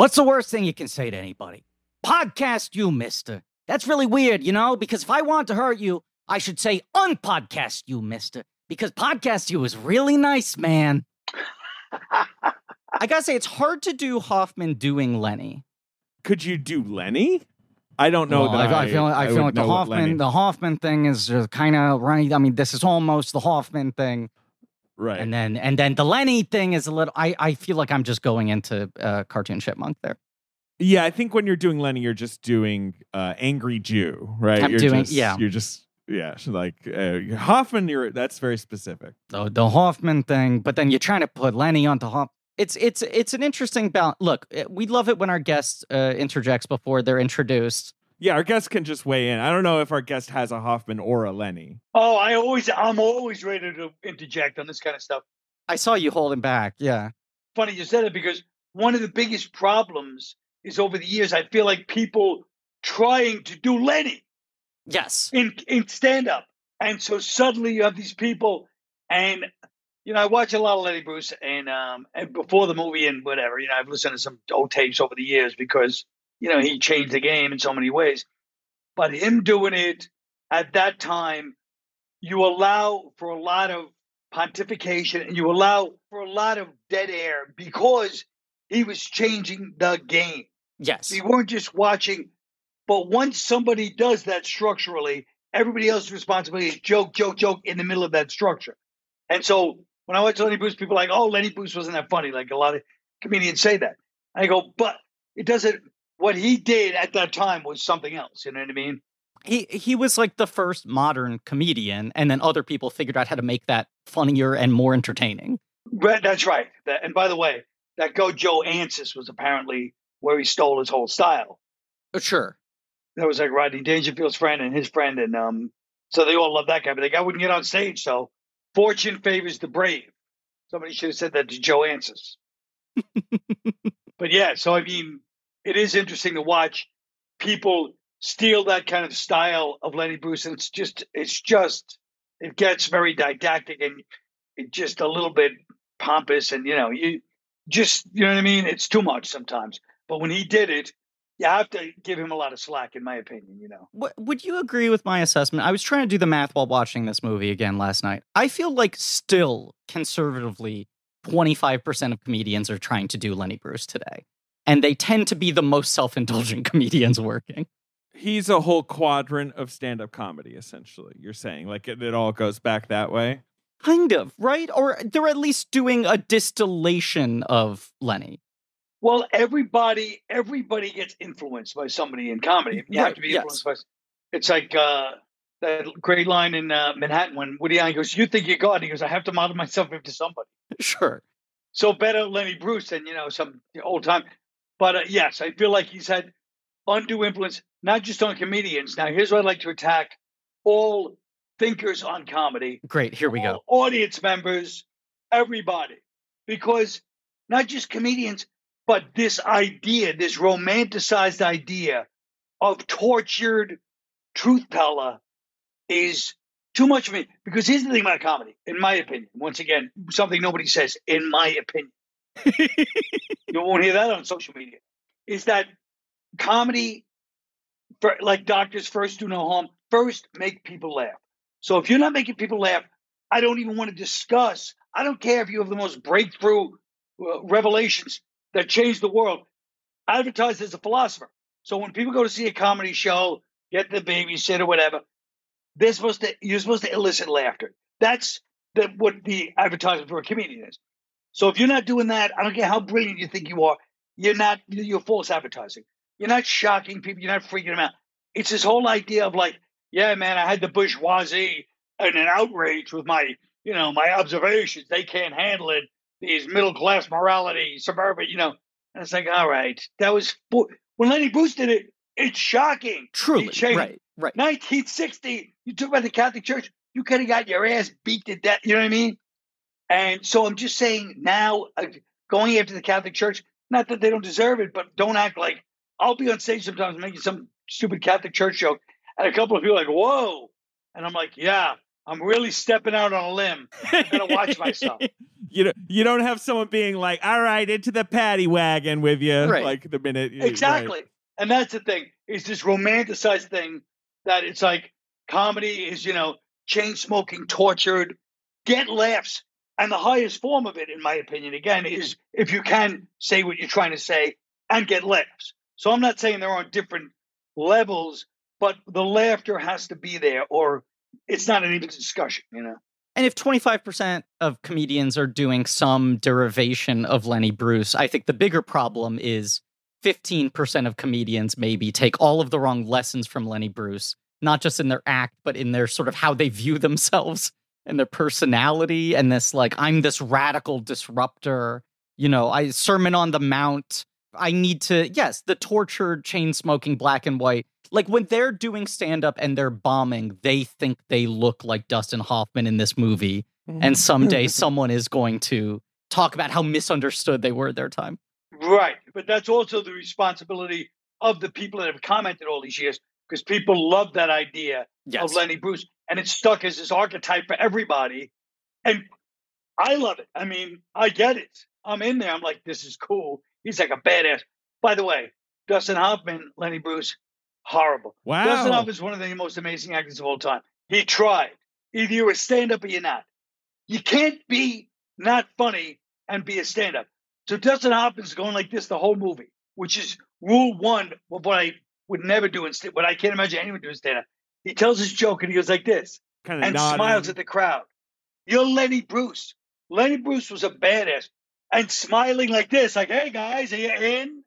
What's the worst thing you can say to anybody? Podcast you, mister. That's really weird, you know, because if I want to hurt you, I should say unpodcast you, mister. Because podcast you is really nice, man. I gotta say, it's hard to do Hoffman doing Lenny. Could you do Lenny? I don't know Well, that. I, I feel, I would feel like the know what Lenny- Hoffman, the Hoffman thing is kind of right. I mean, this is almost the Hoffman thing, right. and then and then the Lenny thing is a little. I I feel like I'm just going into uh, cartoon chipmunk there. Yeah, I think when you're doing Lenny, you're just doing uh, angry Jew, right? I'm you're doing- just, yeah. You're just yeah, like uh, Hoffman. You're that's very specific. the the Hoffman thing, but then you're trying to put Lenny onto Hoffman. It's it's it's an interesting balance. Look, eh, we love it when our guest uh, interjects before they're introduced. Yeah, our guest can just weigh in. I don't know if our guest has a Hoffman or a Lenny. Oh, I always, I'm always ready to interject on this kind of stuff. I saw you holding back. Yeah, Funny you said it because one of the biggest problems is over the years, I feel like people trying to do Lenny yes, in in stand up, and so suddenly you have these people, and you know I watch a lot of Lenny Bruce, and um and before the movie and whatever, you know I've listened to some old tapes over the years because you know he changed the game in so many ways, but him doing it at that time, you allow for a lot of pontification and you allow for a lot of dead air because he was changing the game. yes, You weren't just watching, but once somebody does that structurally, everybody else's responsibility is joke, joke, joke in the middle of that structure. And so when I watch Lenny Bruce, people are like, oh, Lenny Bruce wasn't that funny. Like a lot of comedians say that. I go, but it doesn't, what he did at that time was something else. You know what I mean? he he was like the first modern comedian, and then other people figured out how to make that funnier and more entertaining. Right, that's right. That, and by the way, that Go Joe Ancis was apparently where he stole his whole style. Uh, Sure, That was like Rodney Dangerfield's friend and his friend, and um, so they all love that guy. But the guy wouldn't get on stage, so fortune favors the brave. Somebody should have said that to Joe Ancis. but yeah, so I mean, it is interesting to watch people steal that kind of style of Lenny Bruce, and it's just, it's just, it gets very didactic and it just a little bit pompous, and you know, you just, you know what I mean? It's too much sometimes. But when he did it, you have to give him a lot of slack, in my opinion. You know, would you agree with my assessment? I was trying to do the math while watching this movie again last night. I feel like still conservatively, twenty five percent of comedians are trying to do Lenny Bruce today, and they tend to be the most self indulgent comedians working. He's a whole quadrant of stand-up comedy, essentially. You're saying like it, it all goes back that way. Kind of, right? Or they're at least doing a distillation of Lenny. well, everybody, everybody gets influenced by somebody in comedy. You Right, have to be yes. influenced by. It's like uh, that great line in uh, Manhattan when Woody Allen goes, "You think you're God?" He goes, "I have to model myself after somebody." Sure. So better Lenny Bruce than you know some old time. But uh, yes, I feel like he's had undue influence, not just on comedians. Now, here's what I'd like to attack: all thinkers on comedy, Great. Here we go. audience members, everybody, because not just comedians, but this idea, this romanticized idea of tortured truth teller is too much for me. Because here's the thing about comedy, in my opinion. Once again, something nobody says, in my opinion. you won't hear that on social media. Is that comedy, like doctors first do no harm, first make people laugh. So if you're not making people laugh, I don't even want to discuss. I don't care if you have the most breakthrough uh, revelations that change the world. Advertise as a philosopher. So when people go to see a comedy show, get the babysitter, whatever, they're supposed to. You're supposed to elicit laughter. That's the, what the advertisement for a comedian is. So if you're not doing that, I don't care how brilliant you think you are. You're not. You're false advertising. You're not shocking people. You're not freaking them out. It's this whole idea of like, yeah, man, I had the bourgeoisie and an outrage with my, you know, my observations. They can't handle it. These middle class morality, suburban, you know. And it's like, all right, that was when Lenny Bruce did it. It's shocking. Truly. Right. Right. 1960. You talk about the Catholic Church. You could have got your ass beat to death. You know what I mean? And so I'm just saying now, uh, going after the Catholic Church, not that they don't deserve it, but don't act like I'll be on stage sometimes making some stupid Catholic Church joke, and a couple of people are like, "Whoa," and I'm like, "Yeah, I'm really stepping out on a limb. I gotta watch myself. you know, you don't have someone being like, "All right, into the paddy wagon with you," Right. like the minute Exactly. And that's the thing. Is this romanticized thing that it's like comedy is, you know, chain smoking, tortured, get laughs. And the highest form of it, in my opinion, again, is if you can say what you're trying to say and get laughs. So I'm not saying they're on different levels, but the laughter has to be there or it's not an even discussion, you know? And if 25% of comedians are doing some derivation of Lenny Bruce, I think the bigger problem is 15% of comedians maybe take all of the wrong lessons from Lenny Bruce, not just in their act, but in their sort of how they view themselves and their personality and this like I'm this radical disruptor, you know, I sermon on the mount. I need to yes, the tortured chain smoking black and white. Like when they're doing stand up and they're bombing, they think they look like Dustin Hoffman in this movie Mm-hmm. and someday someone is going to talk about how misunderstood they were at their time. Right. But that's also the responsibility of the people that have commented all these years because people love that idea of Lenny Bruce and it's stuck as this archetype for everybody. And I love it. I mean, I get it. I'm in there. I'm like, this is cool. He's like a badass. By the way, Dustin Hoffman, Lenny Bruce, horrible. Wow. Dustin Hoffman is one of the most amazing actors of all time. He tried. Either you're a stand up or you're not. You can't be not funny and be a stand up. So Dustin Hoffman's going like this the whole movie, which is rule one of what I would never do in stand what I can't imagine anyone doing stand up. He tells his joke and he goes like this kind of and nodding. smiles at the crowd. You're Lenny Bruce. Lenny Bruce was a badass and smiling like this, like, hey guys, are you in?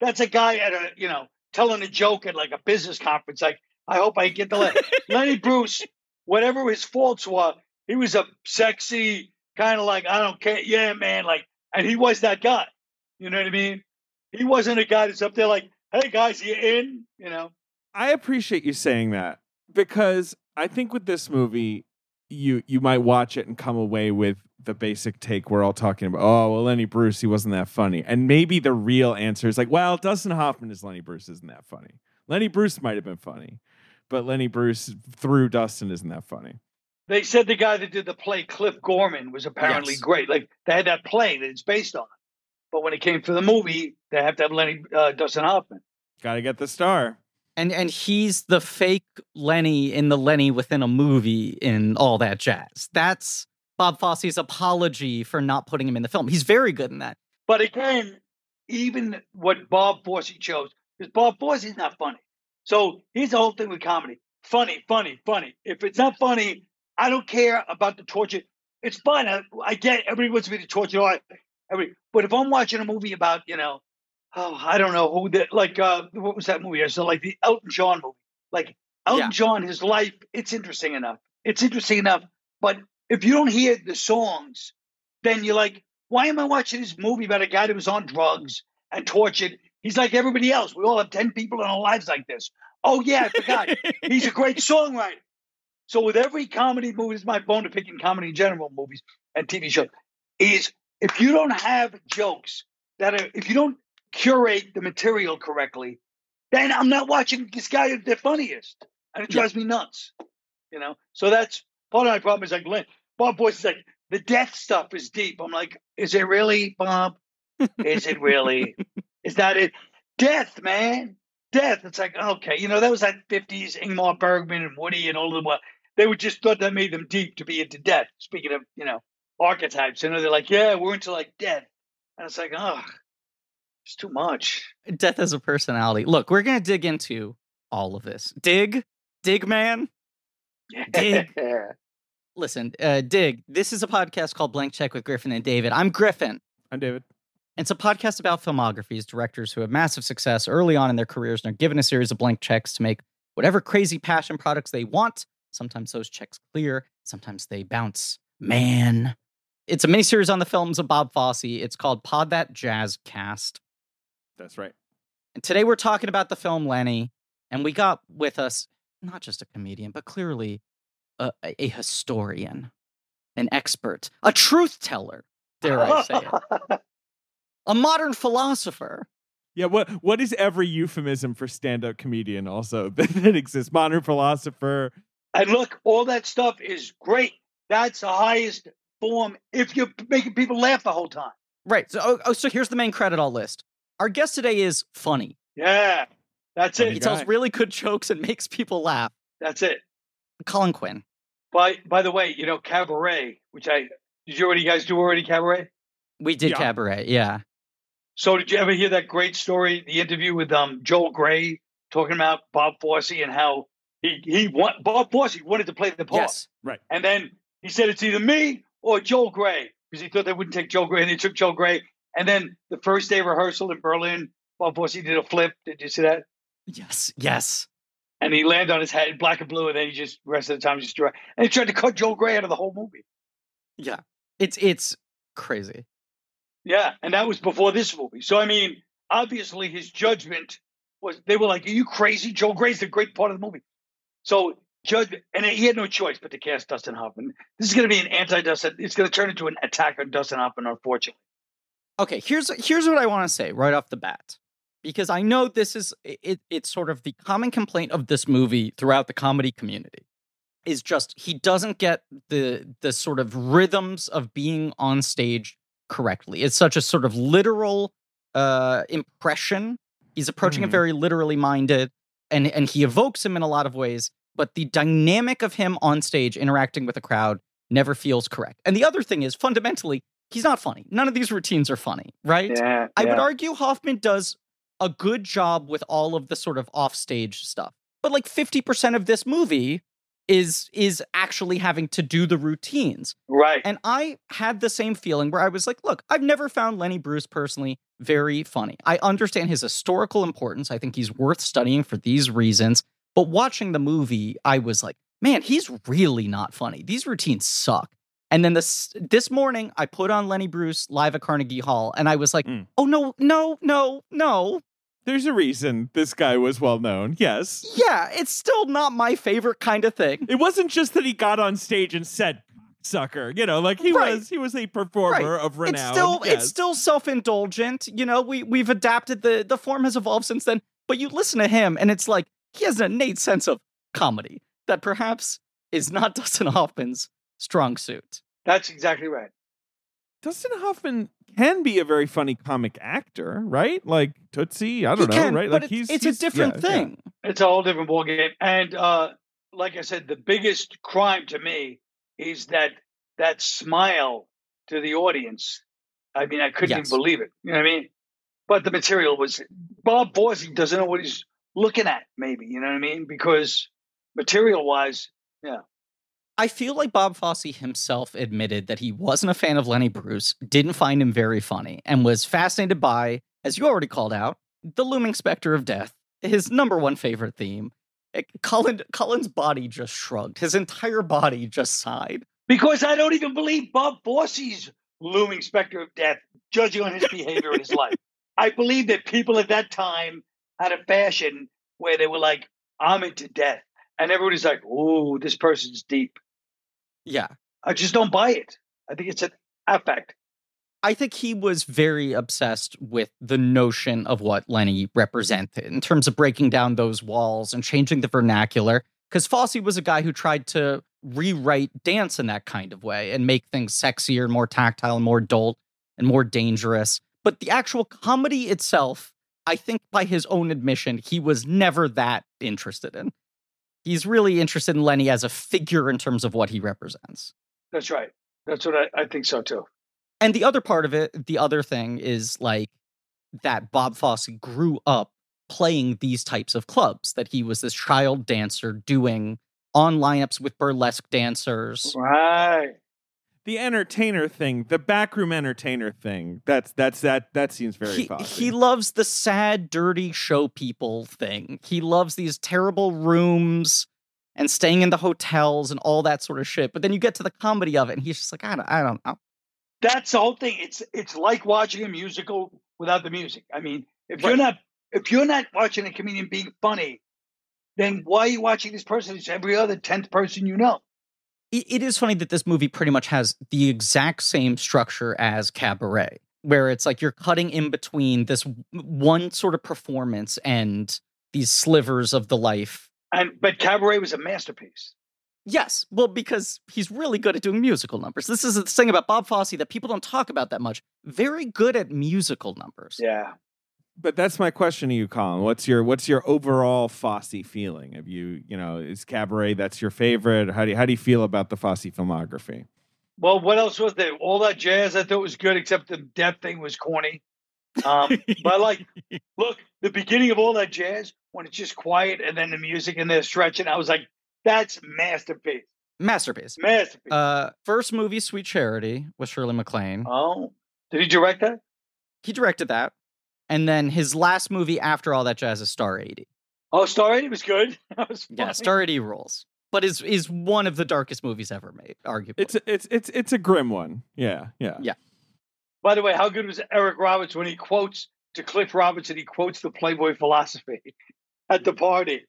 That's a guy at a, you know, telling a joke at like a business conference. Like, I hope I get the Le- Lenny Bruce, whatever his faults were, he was a sexy, kind of like, I don't care. Yeah, man. Like, and he was that guy. You know what I mean? He wasn't a guy that's up there like, hey guys, are you in? You know? I appreciate you saying that because I think with this movie, you you might watch it and come away with the basic take we're all talking about. Oh, well, Lenny Bruce, he wasn't that funny, and maybe the real answer is like, well, Dustin Hoffman is Lenny Bruce isn't that funny. Lenny Bruce might have been funny, but Lenny Bruce through Dustin isn't that funny. They said the guy that did the play, Cliff Gorman, was apparently Yes. great. Like they had that play that it's based on. But when it came to the movie, they have to have Lenny uh, Dustin Hoffman. Got to get the star. And and he's the fake Lenny in the Lenny within a movie in all that jazz. That's Bob Fosse's apology for not putting him in the film. He's very good in that. But again, even what Bob Fosse chose, because Bob Fosse's not funny. So here's the whole thing with comedy: funny, funny, funny. If it's not funny, I don't care about the torture. It's fine. I, I get everybody wants me to torture. Every, but if I'm watching a movie about, you know, oh, I don't know who that, like, uh, what was that movie? So like the Elton John movie, like Elton Yeah. John, his life, it's interesting enough. It's interesting enough. But if you don't hear the songs, then you're like, why am I watching this movie about a guy that was on drugs and tortured? He's like everybody else. We all have 10 people in our lives like this. Oh, yeah, I forgot. He's a great songwriter. So with every comedy movie, is my bone to pick in comedy in general, movies and TV shows, is if you don't have jokes that are, if you don't curate the material correctly, then I'm not watching this guy at the funniest. And it Yeah. drives me nuts. You know? So that's part of my problem is like Lynn, Bob Fosse is like, the death stuff is deep. I'm like, is it really, Bob? Is it really? is that it? Death, man. Death. It's like, okay, you know, that was that 50s Ingmar Bergman and Woody and all of them. They would just thought that made them deep to be into death. Speaking of, you know, archetypes, you know, they're like, yeah, we're into like death. And it's like, oh, it's too much. Death as a personality. Look, we're gonna dig into all of this. Dig, dig, man. Dig. Listen, uh, dig. This is a podcast called Blank Check with Griffin and David. I'm Griffin. I'm David. It's a podcast about filmographies, directors who have massive success early on in their careers and are given a series of blank checks to make whatever crazy passion products they want. Sometimes those checks clear, sometimes they bounce. Man. It's a miniseries on the films of Bob Fosse. It's called Pod That Jazz Cast. That's right. And today we're talking about the film Lenny, and we got with us not just a comedian, but clearly a, a historian, an expert, a truth teller, dare I say it, a modern philosopher. Yeah, what what is every euphemism for stand-up comedian also that, that exists? Modern philosopher, And look, all that stuff is great. That's the highest form if you're making people laugh the whole time. Right. So, oh, oh, so here's the main credit I'll list. Our guest today is funny. Yeah, that's it. He tells really good jokes and makes people laugh. That's it. Colin Quinn. By by the way, you know Cabaret, which I did you already guys do already Cabaret? We did Yeah. cabaret. Yeah. So did you ever hear that great story, the interview with um Joel Grey talking about Bob Fosse and how he he want Bob Fosse wanted to play the part, Yes. Right? And then he said it's either me or Joel Grey because he thought they wouldn't take Joel Grey, and they took Joel Grey. And then the first day rehearsal in Berlin, Bob Fosse did a flip. Did you see that? Yes. Yes. And he landed on his head, black and blue, and then he just rest of the time just drew. And he tried to cut Joel Grey out of the whole movie. Yeah. It's it's crazy. Yeah, and that was before this movie. So I mean, obviously his judgment was they were like, "Are you crazy? Joel Grey's the great part of the movie." So judgment, and he had no choice but to cast Dustin Hoffman. This is going to be an anti-Dustin. It's going to turn into an attack on Dustin Hoffman, unfortunately. Okay, here's here's what I want to say right off the bat. Because I know this is it, it's sort of the common complaint of this movie throughout the comedy community is just he doesn't get the the sort of rhythms of being on stage correctly. It's such a sort of literal uh impression. He's approaching it Mhm. very literally minded and and he evokes him in a lot of ways, but the dynamic of him on stage interacting with a crowd never feels correct. And the other thing is fundamentally he's not funny. None of these routines are funny, right? Yeah, I would argue Hoffman does a good job with all of the sort of offstage stuff. But like 50% of this movie is is actually having to do the routines. right. And I had the same feeling where I was like, look, I've never found Lenny Bruce personally very funny. I understand his historical importance. I think he's worth studying for these reasons. But watching the movie, I was like, man, he's really not funny. These routines suck. And then this this morning, I put on Lenny Bruce live at Carnegie Hall, and I was like, Mm. oh no, no, no, no. There's a reason this guy was well known. Yes. Yeah, it's still not my favorite kind of thing. It wasn't just that he got on stage and said sucker. You know, like he Right. was he was a performer of renown. It's still yes. it's still self-indulgent. You know, we we've adapted the the form has evolved since then. But you listen to him and it's like he has an innate sense of comedy that perhaps is not Dustin Hoffman's strong suit. That's exactly right. Dustin Hoffman can be a very funny comic actor, right? Like Tootsie, I don't know, can, right? but Like it's, he's it's he's- a different yeah, yeah. thing. It's a whole different ballgame. And uh, like I said, the biggest crime to me is that that smile to the audience. I mean, I couldn't Yes. even believe it. You know what I mean? But the material was Bob Fosse doesn't know what he's looking at. Maybe you know what I mean? Because material wise, I feel like Bob Fosse himself admitted that he wasn't a fan of Lenny Bruce, didn't find him very funny, and was fascinated by, as you already called out, the looming specter of death, his number one favorite theme. Eh, Colin's body just shrugged. His entire body just sighed. because I don't even believe Bob Fosse's looming specter of death, judging on his behavior in his life. I believe that people at that time had a fashion where they were like, "I'm into death," and everybody's like, "Ooh, this person's deep." Yeah. I just don't buy it. I think it's an affect. I think he was very obsessed with the notion of what Lenny represented in terms of breaking down those walls and changing the vernacular. Because Fosse was a guy who tried to rewrite dance in that kind of way and make things sexier, more tactile, and more adult and more dangerous. But the actual comedy itself, I think by his own admission, he was never that interested in. He's really interested in Lenny as a figure in terms of what he represents. That's right. That's what I, I think so too. And the other part of it, the other thing is like that Bob Fosse grew up playing these types of clubs, that he was this child dancer doing on lineups with burlesque dancers. Right. The entertainer thing, the backroom entertainer thing. That's that's that that seems very He, Fosse. he loves the sad, dirty show people thing. He loves these terrible rooms and staying in the hotels and all that sort of shit. But then you get to the comedy of it, and he's just like, I don't, I don't know. That's the whole thing. It's it's like watching a musical without the music. I mean, if you're not if you're not watching a comedian being funny, then why are you watching this person? It's every other tenth person you know. It, it is funny that this movie pretty much has the exact same structure as Cabaret, where it's like you're cutting in between this one sort of performance and these slivers of the life. And but Cabaret was a masterpiece. Yes, well, because he's really good at doing musical numbers. This is the thing about Bob Fosse that people don't talk about that much. Very good at musical numbers. Yeah. But that's my question to you, Colin. What's your what's your overall Fosse feeling? Have you you know is Cabaret that's your favorite? How do you, how do you feel about the Fosse filmography? Well, what else was there? All that jazz I thought was good, except the death thing was corny. Um, but like, look, the beginning of all that jazz when it's just quiet and then the music and they're stretching, I was like, that's masterpiece. Masterpiece. Masterpiece. Uh, first movie, Sweet Charity, with Shirley MacLaine. oh, did he direct that? He directed that. And then his last movie after all that jazz is Star 80. Oh, Star 80 was good. That was Yeah. Star 80 rules. But is is one of the darkest movies ever made, arguably. It's a, it's it's it's a grim one. Yeah, yeah. Yeah. By the way, how good was Eric Roberts when he quotes to Cliff Robertson? He quotes the Playboy philosophy at the party.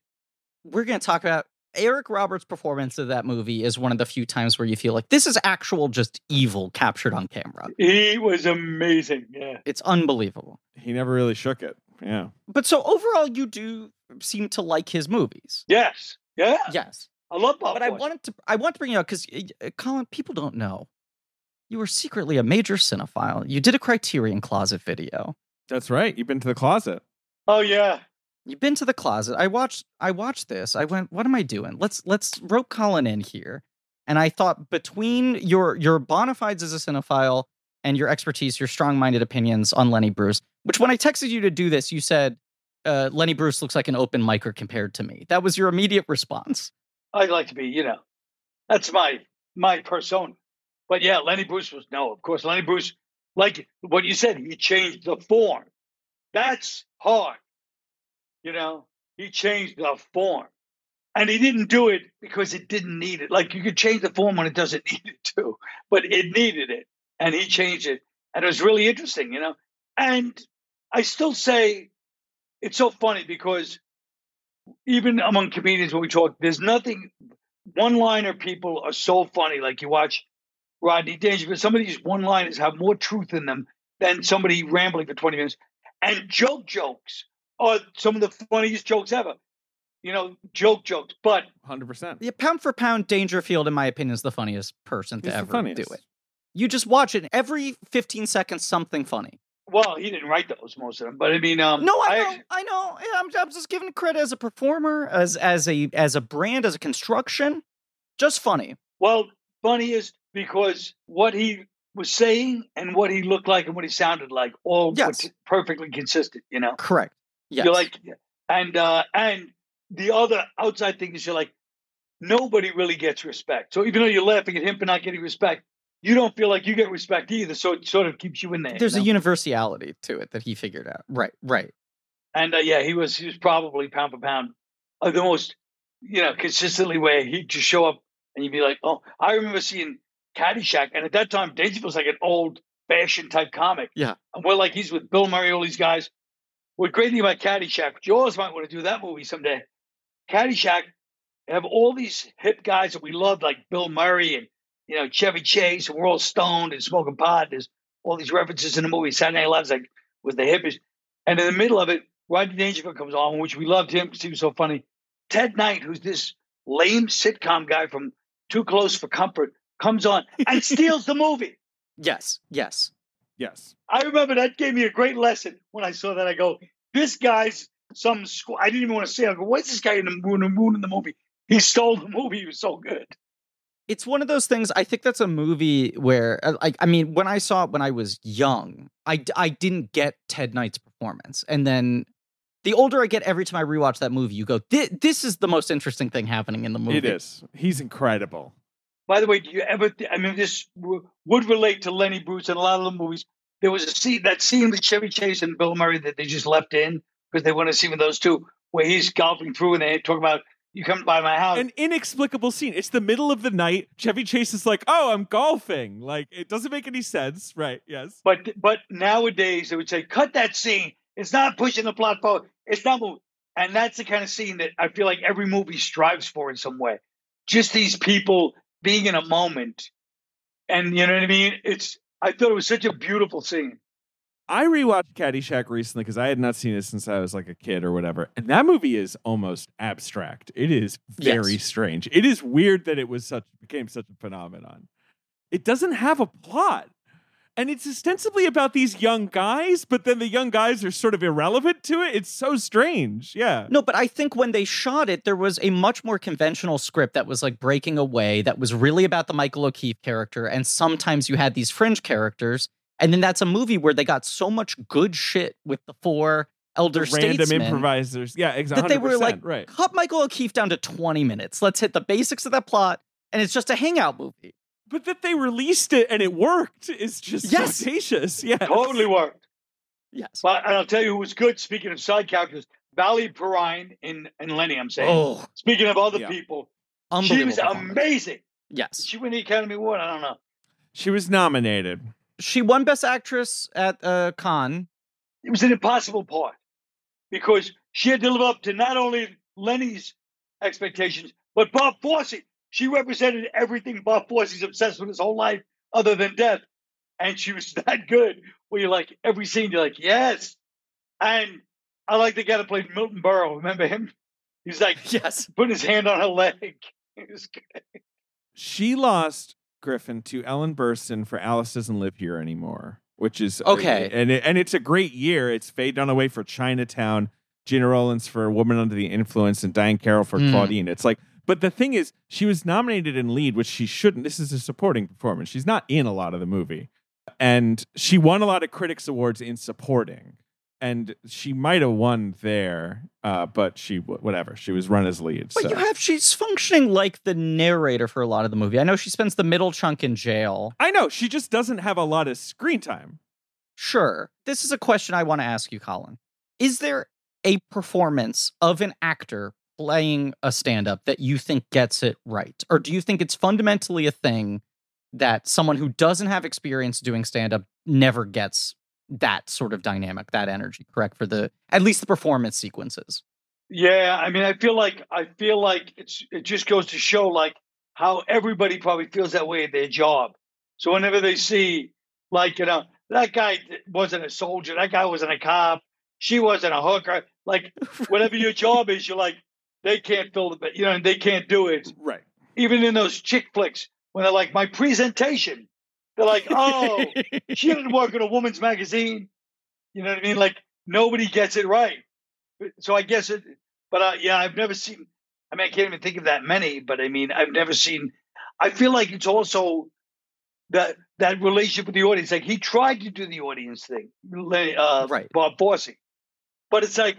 We're going to talk about Eric Roberts' performance of that movie is one of the few times where you feel like this is actual just evil captured on camera. He was amazing. Yeah. It's unbelievable. He never really shook it. Yeah. But so overall, you do seem to like his movies. Yes. Yeah. Yes. I love Bob. But I wanted to I want to bring you up because Colin, people don't know. You were secretly a major cinephile. You did a Criterion Closet video. That's right. You've been to the closet. Oh yeah. You've been to the closet. I watched I watched this. I went, what am I doing? Let's let's rope Colin in here. And I thought between your your bona fides as a cinephile and your expertise, your strong-minded opinions on Lenny Bruce, which when I texted you to do this, you said uh, Lenny Bruce looks like an open micer compared to me. That was your immediate response. I like to be. You know, that's my my persona. But yeah, Lenny Bruce was no. Of course, Lenny Bruce, like what you said, he changed the form. That's hard. You know, he changed the form. And he didn't do it because it didn't need it. Like you could change the form when it doesn't need it to, but it needed it. And he changed it. And it was really interesting, you know. And I still say it's so funny because even among comedians when we talk, there's nothing one liner people are so funny. Like you watch Rodney Dangerfield, some of these one liners have more truth in them than somebody rambling for 20 minutes. And joke jokes are some of the funniest jokes ever. You know, joke jokes. But Hundred percent. Yeah, pound for pound, Dangerfield, in my opinion, is the funniest person to He's the ever do it. You just watch it every 15 seconds, something funny. well, he didn't write those most of them. But I mean, um, No, I know, I know. I'm, I'm just giving credit as a performer, as as a as a brand, as a construction. Just funny. Well, funny is because what he was saying and what he looked like and what he sounded like all Yes. were t- perfectly consistent. You know. Correct. Yes. You're like, and uh, and the other outside thing is you're like, nobody really gets respect. So even though you're laughing at him for not getting respect, you don't feel like you get respect either. So it sort of keeps you in there. there's you a universality to it that he figured out. Right. Right. and uh, yeah, he was he was probably pound for pound uh, the most you know consistently where he'd just show up and you'd be like, oh, I remember seeing Caddyshack, and at that time, Dangerfield was like an old fashioned type comic. Yeah. and we're like he's with Bill Murray, all these guys. What great thing about Caddyshack, you might want to do that movie someday. Caddyshack have all these hip guys that we loved, like Bill Murray and you know Chevy Chase, and we're all stoned and smoking pot. There's all these references in the movie. Saturday Night Live's like was the hippest, and in the middle of it, Rodney Dangerfield comes on, which we loved him because he was so funny. Ted Knight, who's this lame sitcom guy from Too Close for Comfort, comes on and steals the movie. Yes. Yes. Yes. I remember that gave me a great lesson when I saw that. I go, this guy's some school. I didn't even want to say. I go, what's this guy in the moon and moon in the movie? He stole the movie. He was so good. It's one of those things. I think that's a movie where, uh, like, I mean, when I saw it when I was young, I I didn't get Ted Knight's performance. And then the older I get, every time I rewatch that movie, you go, "Thi- this is the most interesting thing happening in the movie. It is. He's incredible. By the way, do you ever? Th- I mean, this w- would relate to Lenny Bruce and a lot of the movies. There was a scene that scene with Chevy Chase and Bill Murray that they just left in because they wanted to see with those two, where he's golfing through and they talk about you come by my house. An inexplicable scene. It's the middle of the night. Chevy Chase is like, "Oh, I'm golfing." Like it doesn't make any sense, right? Yes. But but nowadays they would say, cut that scene. It's not pushing the plot forward. It's not moving. And that's the kind of scene that I feel like every movie strives for in some way. Just these people being in a moment. And you know what I mean? It's I thought it was such a beautiful scene. I rewatched Caddyshack recently because I had not seen it since I was like a kid or whatever. And that movie is almost abstract. It is very Yes. strange. It is weird that it was such became such a phenomenon. It doesn't have a plot. And it's ostensibly about these young guys, but then the young guys are sort of irrelevant to it. It's so strange. Yeah. No, but I think when they shot it, there was a much more conventional script that was like breaking away, that was really about the Michael O'Keefe character. And sometimes you had these fringe characters. And then that's a movie where they got so much good shit with the four elder Random statesmen improvisers. Yeah, exactly. that they were like, right. cut Michael O'Keefe down to 20 minutes. Let's hit the basics of that plot. And it's just a hangout movie. But that they released it and it worked is just Yes. audacious. Yeah. Totally worked. Yes. But and I'll tell you who was good. Speaking of side characters, Valerie Perrine in in Lenny. I'm saying. Oh, Speaking of other Yeah. people, she was performance. amazing. Did Yes. she win the Academy Award? I don't know. She was nominated. She won Best Actress at uh, Cannes. It was an impossible part because she had to live up to not only Lenny's expectations but Bob Fosse. She represented everything Bob Fosse's obsessed with his whole life, other than death. And she was that good where you're like every scene you're like yes. And I like the guy that played Milton Berle. Remember him? He's like Yes. putting his hand on her leg. Was good. She lost Griffin to Ellen Burstyn for Alice Doesn't Live Here Anymore, which is Okay. and it, and it's a great year. It's Faye Dunaway for Chinatown, Gena Rowlands for Woman Under the Influence, and Diahann Carroll for Hmm. Claudine. It's like, but the thing is, she was nominated in lead, which she shouldn't. This is a supporting performance. She's not in a lot of the movie, and she won a lot of critics awards in supporting. And she might have won there, uh, but she whatever. She was run as lead. But so. you have she's functioning like the narrator for a lot of the movie. I know she spends the middle chunk in jail. I know she just doesn't have a lot of screen time. Sure. This is a question I want to ask you, Colin. Is there a performance of an actor playing a stand-up that you think gets it right? Or do you think it's fundamentally a thing that someone who doesn't have experience doing stand-up never gets that sort of dynamic, that energy, correct? For the at least the performance sequences. Yeah, I mean, I feel like I feel like it's it just goes to show like how everybody probably feels that way at their job. So whenever they see like you know that guy wasn't a soldier, that guy wasn't a cop, she wasn't a hooker, like whatever your job is, you're like they can't fill the you know and they can't do it. Right. Even in those chick flicks when they're like my presentation, they're like oh she didn't work in a woman's magazine. You know what I mean? Like nobody gets it right. So I guess it, but uh, yeah, I've never seen. I mean, I can't even think of that many. But I mean, I've never seen. I feel like it's also that that relationship with the audience. Like he tried to do the audience thing, uh, Right. Bob Fosse, but it's like,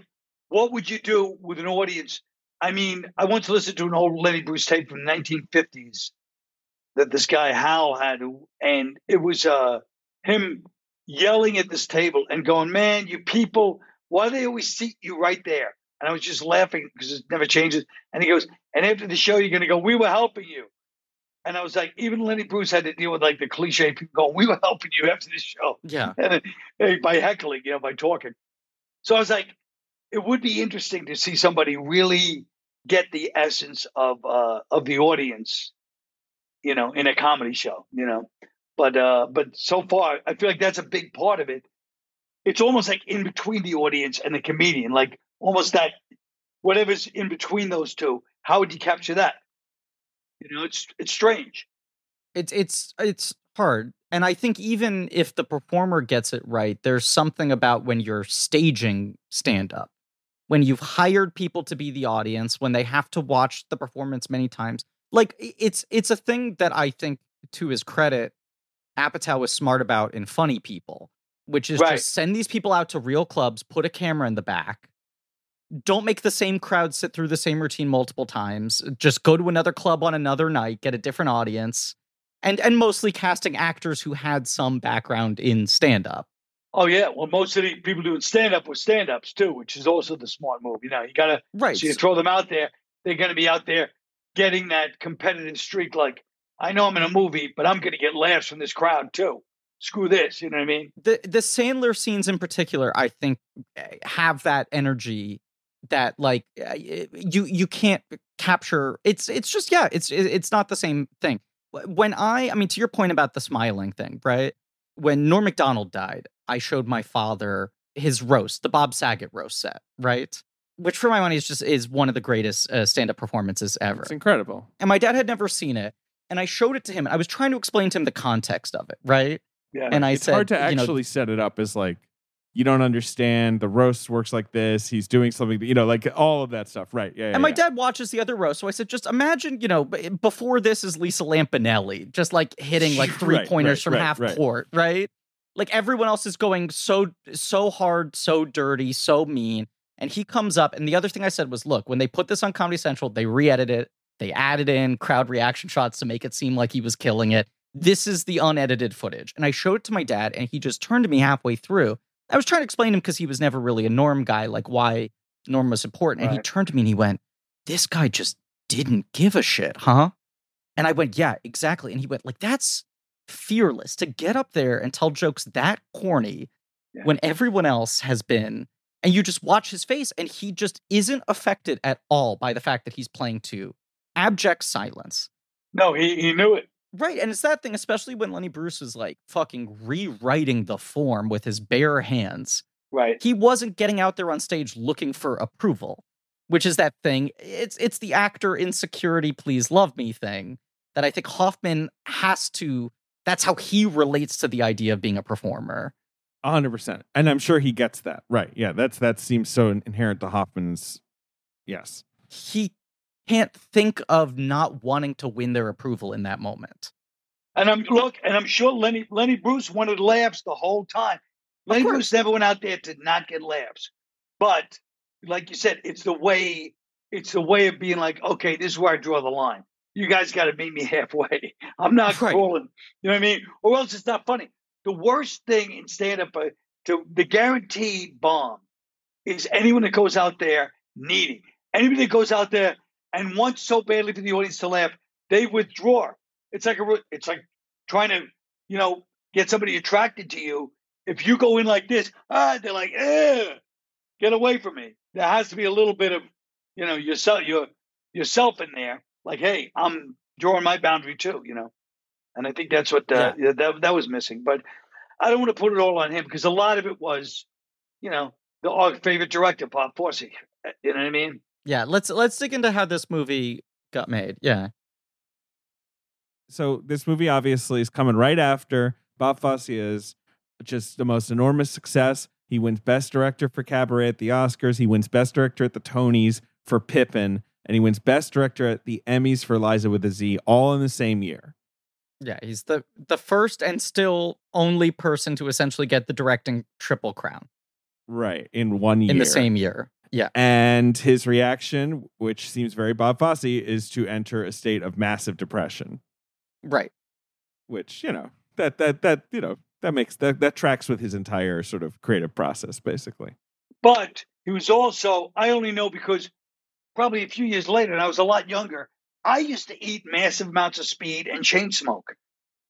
what would you do with an audience? I mean, I once listened to an old Lenny Bruce tape from the 1950s that this guy Hal had, and it was uh, him yelling at this table and going, "Man, you people, why do they always seat you right there?" And I was just laughing because it never changes. And he goes, "And after the show, you're going to go, we were helping you." And I was like, even Lenny Bruce had to deal with like the cliche people going, "We were helping you after the show," Yeah. and then, by heckling, you know, by talking. So I was like, it would be interesting to see somebody really get the essence of uh, of the audience, you know, in a comedy show, you know. But uh, but so far, I feel like that's a big part of it. It's almost like in between the audience and the comedian, like almost that whatever's in between those two. How would you capture that? You know, it's it's strange. it's it's it's hard and i think even if the performer gets it right there's something about when you're staging stand up when you've hired people to be the audience when they have to watch the performance many times like it's it's a thing that i think to his credit apatow was smart about in funny people which is Right. just send these people out to real clubs put a camera in the back don't make the same crowd sit through the same routine multiple times just go to another club on another night get a different audience and and mostly casting actors who had some background in stand up. Oh yeah, well, most of the people doing stand up were stand ups too, which is also the smart move. You know, you gotta Right. so you throw them out there. They're going to be out there getting that competitive streak. Like I know I'm in a movie, but I'm going to get laughs from this crowd too. Screw this, you know what I mean? the the Sandler scenes in particular, I think, eh, have that energy that like eh, you you can't capture. It's it's just yeah, it's it's not the same thing. When I I mean to your point about the smiling thing, right? When Norm Macdonald died, I showed my father his roast, the Bob Saget roast set, right? Which for my money is just is one of the greatest uh, stand-up performances ever. It's incredible. And my dad had never seen it, and I showed it to him. And I was trying to explain to him the context of it, right? Yeah. And I said it's said, hard to you know, actually set it up as like you don't understand the roast works like this. He's doing something, you know, like all of that stuff. Right. Yeah. yeah, And my yeah. dad watches the other roast, so I said, just imagine, you know, before this is Lisa Lampanelli, just like hitting like Right, three pointers right, from right, half right. court, right? Like everyone else is going so so hard, so dirty, so mean, and he comes up. And the other thing I said was, look, when they put this on Comedy Central, they re-edited it, they added in crowd reaction shots to make it seem like he was killing it. This is the unedited footage, and I showed it to my dad, and he just turned to me halfway through. I was trying to explain to him because he was never really a norm guy, like why norm was important. And he turned to me and he went, This guy just didn't give a shit, huh? And I went, Yeah, exactly. And he went, like, that's fearless to get up there and tell jokes that corny Yeah. when everyone else has been. And you just watch his face, and he just isn't affected at all by the fact that he's playing to abject silence. No, he, he knew it. Right. And it's that thing, especially when Lenny Bruce was like fucking rewriting the form with his bare hands. Right. He wasn't getting out there on stage looking for approval, which is that thing. It's it's the actor insecurity, please love me thing that I think Hoffman has to that's how he relates to the idea of being a performer. Hundred percent. And I'm sure he gets that. Right. Yeah. That's that seems so inherent to Hoffman's yes. He can't think of not wanting to win their approval in that moment. And I'm look, and I'm sure Lenny Lenny Bruce wanted laughs the whole time. Lenny. Bruce never went out there to not get laughs. But like you said, it's the way it's the way of being like, okay, this is where I draw the line. You guys got to meet me halfway. I'm not Right. crawling. You know what I mean? Or else it's not funny. The worst thing in stand up, uh, to the guaranteed bomb, is anyone that goes out there needy. Anybody that goes out there and wants so badly for the audience to laugh, they withdraw. It's like a, it's like trying to, you know, get somebody attracted to you. If you go in like this, ah, they're like, eh, get away from me. There has to be a little bit of, you know, yourself, your yourself in there. Like, hey, I'm drawing my boundary too, you know. And I think that's what uh, yeah, that that was missing. But I don't want to put it all on him because a lot of it was, you know, the our favorite director, Bob Fosse. You know what I mean? Yeah, let's let's dig into how this movie got made. Yeah. So this movie obviously is coming right after Bob Fosse is just the most enormous success. He wins Best Director for Cabaret at the Oscars. He wins Best Director at the Tonys for Pippin, and he wins Best Director at the Emmys for Liza with a Z, all in the same year. Yeah, he's the the first and still only person to essentially get the directing triple crown Right in one year. in the same year. Yeah. And his reaction, which seems very Bob Fosse, is to enter a state of massive depression. Right. Which you know that that that you know that makes that that tracks with his entire sort of creative process, basically. But he was also, I only know because probably a few years later, and I was a lot younger, I used to eat massive amounts of speed and chain smoke.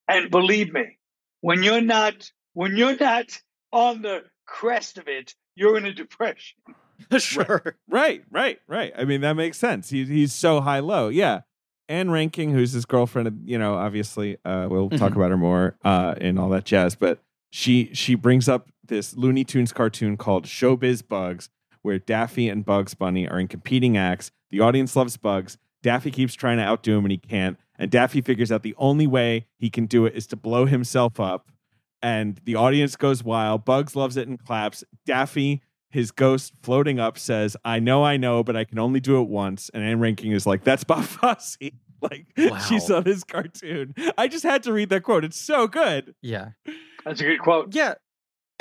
And believe me, when you're not when you're not on the crest of it, you're in a depression. sure. Right, right, right. I mean, that makes sense. He, he's so high low. Yeah. Ann Reinking, who's his girlfriend, you know, obviously, uh, we'll talk Mhm. about her more uh, and all that jazz. But she she brings up this Looney Tunes cartoon called Showbiz Bugs, where Daffy and Bugs Bunny are in competing acts. The audience loves Bugs. Daffy keeps trying to outdo him and he can't. And Daffy figures out the only way he can do it is to blow himself up. And the audience goes wild. Bugs loves it and claps. Daffy his ghost floating up says, I know, I know, but I can only do it once. And Ann Reinking is like, That's Bob Fosse. Like, Wow. she's on his cartoon. I just had to read that quote. It's so good. Yeah. That's a good quote. Yeah.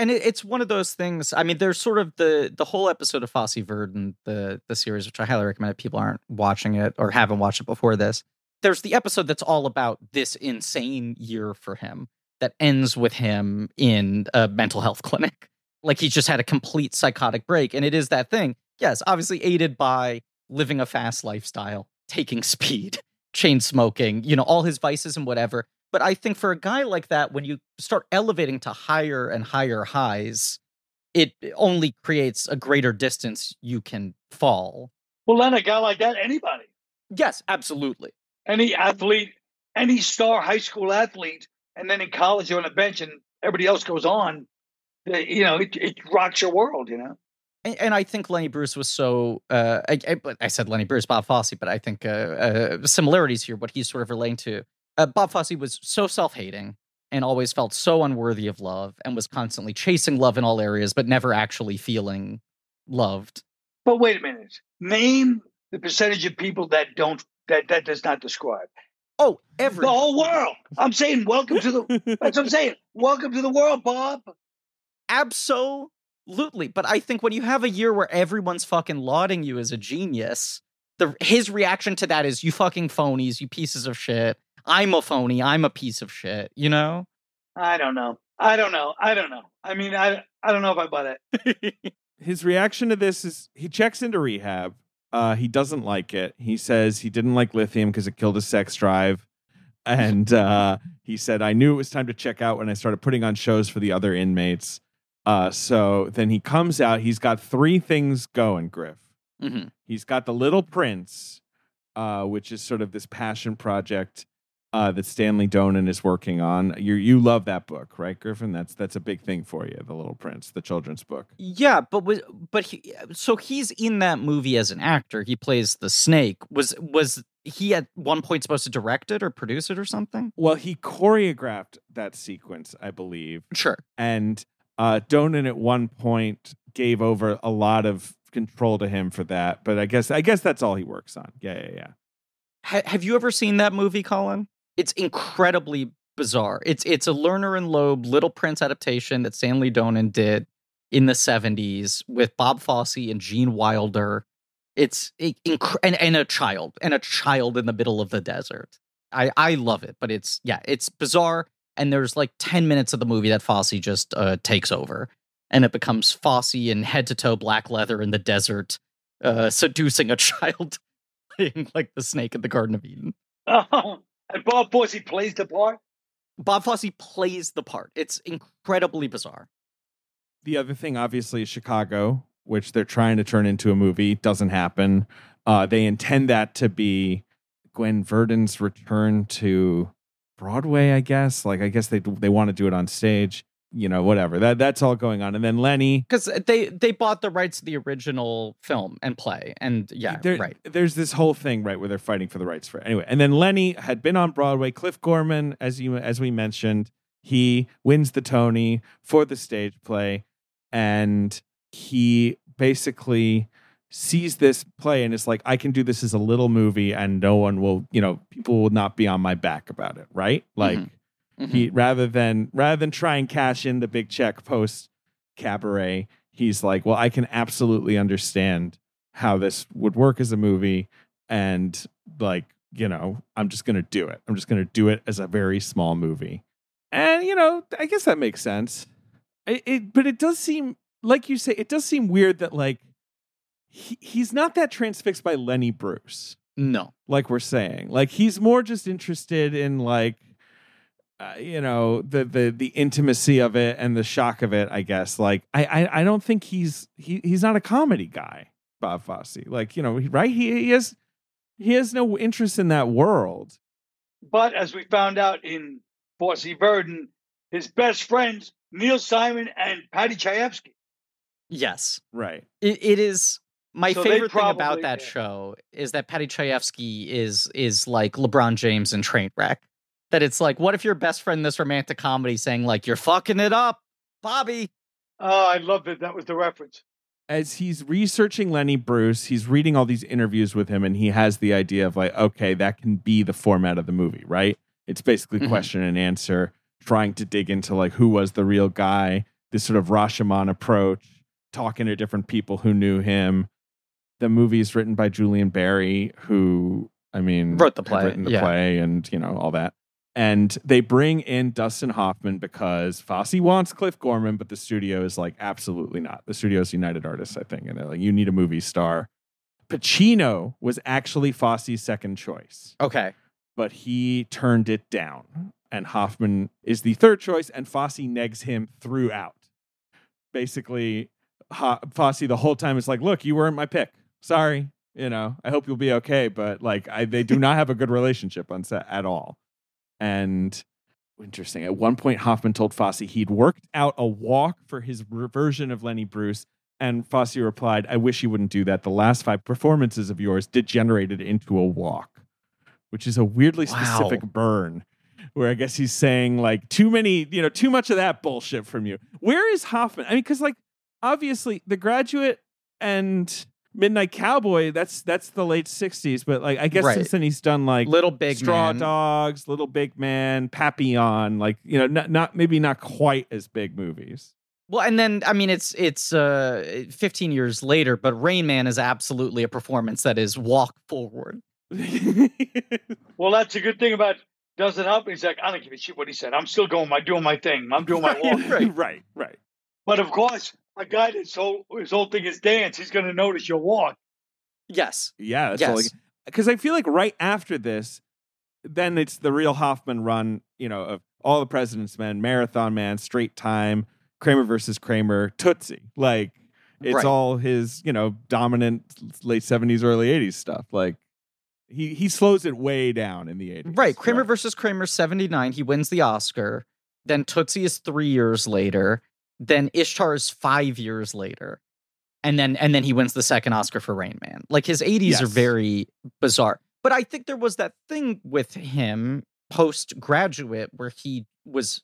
And it, it's one of those things. I mean, there's sort of the the whole episode of Fosse Verdon, the the series, which I highly recommend if people aren't watching it or haven't watched it before this. There's the episode that's all about this insane year for him that ends with him in a mental health clinic. Like he's just had a complete psychotic break. And it is that thing. Yes, obviously aided by living a fast lifestyle, taking speed, chain smoking, you know, all his vices and whatever. But I think for a guy like that, when you start elevating to higher and higher highs, it only creates a greater distance you can fall. Well, then a guy like that, anybody, Yes, absolutely. any athlete, any star high school athlete, and then in college you're on the bench and everybody else goes on. you know, it, it rocks your world. You know. And, and I think Lenny Bruce was so. Uh, I, I, I said Lenny Bruce, Bob Fosse, but I think uh, uh, similarities here. What he's sort of relating to. Uh, Bob Fosse was so self-hating and always felt so unworthy of love, and was constantly chasing love in all areas, but never actually feeling loved. But wait a minute. Name the percentage of people that don't that that does not describe Oh, every the whole world. I'm saying, welcome to the. That's what I'm saying. Welcome to the world, Bob. absolutely. But I think when you have a year where everyone's fucking lauding you as a genius, the his reaction to that is you fucking phonies, you pieces of shit. I'm a phony. I'm a piece of shit. You know. I don't know. I don't know. I don't know. I mean, I I don't know if I buy that. His reaction to this is he checks into rehab. Uh, he doesn't like it. He says he didn't like lithium because it killed his sex drive. And uh, he said, I knew it was time to check out when I started putting on shows for the other inmates. Uh, so then he comes out. He's got three things going, Griff. Mhm. He's got The Little Prince, uh, which is sort of this passion project uh, that Stanley Donen is working on. You you love that book, right, Griffin? That's that's a big thing for you, The Little Prince, the children's book. Yeah, but was but he so he's in that movie as an actor. He plays the snake. Was was he at one point supposed to direct it or produce it or something? Well, he choreographed that sequence, I believe, Sure. and uh, Donen at one point gave over a lot of control to him for that. But I guess I guess that's all he works on. Yeah, yeah, yeah. Ha- have you ever seen that movie, Colin? It's incredibly bizarre. It's it's a Lerner and Loewe Little Prince adaptation that Stanley Donen did in the 70s with Bob Fosse and Gene Wilder. It's inc- and, and a child and a child in the middle of the desert. I I love it, but it's yeah, it's bizarre and there's like 10 minutes of the movie that Fosse just uh, takes over and it becomes Fosse in head to toe black leather in the desert uh, seducing a child playing like the snake in the Garden of Eden. Oh, and Bob Fosse plays the part. Bob Fosse plays the part. It's incredibly bizarre. The other thing, obviously, is Chicago, which they're trying to turn into a movie. Doesn't happen. Uh, they intend that to be Gwen Verdon's return to Broadway. I guess. Like, I guess they they want to do it on stage. You know, whatever. That that's all going on. And then Lenny, Because they they bought the rights to the original film and play, and yeah, there- right. There's this whole thing, right, where they're fighting for the rights for it. Anyway, and then Lenny had been on Broadway. Cliff Gorman, as you as we mentioned, he wins the Tony for the stage play, and he basically sees this play and is like, I can do this as a little movie, and no one will, you know, people will not be on my back about it, right? Like mm-hmm. Mhm. he rather than rather than try and cash in the big check post cabaret he's like well i can absolutely understand how this would work as a movie and like you know i'm just gonna do it. I'm just gonna do it as a very small movie. And you know i guess that makes sense. It, it but it does seem like you say it does seem weird that like he, he's not that transfixed by lenny bruce. No, like we're saying. Like he's more just interested in like uh, you know the the the intimacy of it and the shock of it i guess like i i, I don't think he's he, he's not a comedy guy bob fosse like you know right he, he has he has no interest in that world But as we found out in Fosse Verdon, his best friends Neil Simon and Paddy Chayefsky. yes, right it, it is. My So they favorite thing about that yeah. show is that Paddy Chayefsky is is like LeBron James in Trainwreck. That it's like, what if your best friend in this romantic comedy saying like, "You're fucking it up, Bobby"? Oh, I love it. That was the reference. as he's researching Lenny Bruce, he's reading all these interviews with him, and he has the idea of like, okay, that can be the format of the movie, right? It's basically Mhm. question and answer, trying to dig into like who was the real guy, this sort of Rashomon approach, talking to different people who knew him. The movie is written by Julian Barry, who I mean Wrote the play, written the yeah. play, and you know all that. And they bring in Dustin Hoffman because Fosse wants Cliff Gorman, but the studio is like, absolutely not. The studio is United Artists, I think. And they're like, you need a movie star. Pacino was actually Fosse's second choice, Okay, but he turned it down. And Hoffman is the third choice, and Fosse negs him throughout. Basically, Ho- Fosse the whole time is like, look, you weren't my pick. Sorry. You know, I hope you'll be okay. But like, I, they do not have a good relationship on set at all. And interesting. At one point, Hoffman told Fosse he'd worked out a walk for his version of Lenny Bruce. And Fosse replied, I wish you wouldn't do that. The last five performances of yours degenerated into a walk, which is a weirdly specific burn. Where I guess he's saying, like, too many, you know, too much of that bullshit from you. Where is Hoffman? I mean, because, like, obviously, The Graduate and Midnight Cowboy, that's that's the late 60s. But, like, I guess Right. since then he's done, like, Little Big Straw Man. Dogs, Little Big Man, Papillon, like you know, not, not maybe not quite as big movies. Well, and then I mean, it's it's uh 15 years later, but Rain Man is absolutely a performance that is walk forward. Well, that's a good thing about doesn't help. He's like, I don't give a shit what he said. I'm still going my doing my thing. I'm doing my walk. right, right, right. But of course, a guy that's whole his whole thing is dance. He's going to notice your walk. Yes. Yeah, that's. Yes. Because I feel like right after this, then it's the real Hoffman run. You know, of all the President's Men, Marathon Man, Straight Time, Kramer versus Kramer, Tootsie. Like it's Right. all his, you know, dominant late seventies, early eighties stuff. Like he he slows it way down in the eighties. Right. Kramer versus Kramer 79, he wins the Oscar. Then Tootsie is 3 years later. Then Ishtar is 5 years later. And then and then he wins the second Oscar for Rain Man. Like his 80s are very bizarre. But I think there was that thing with him post graduate where he was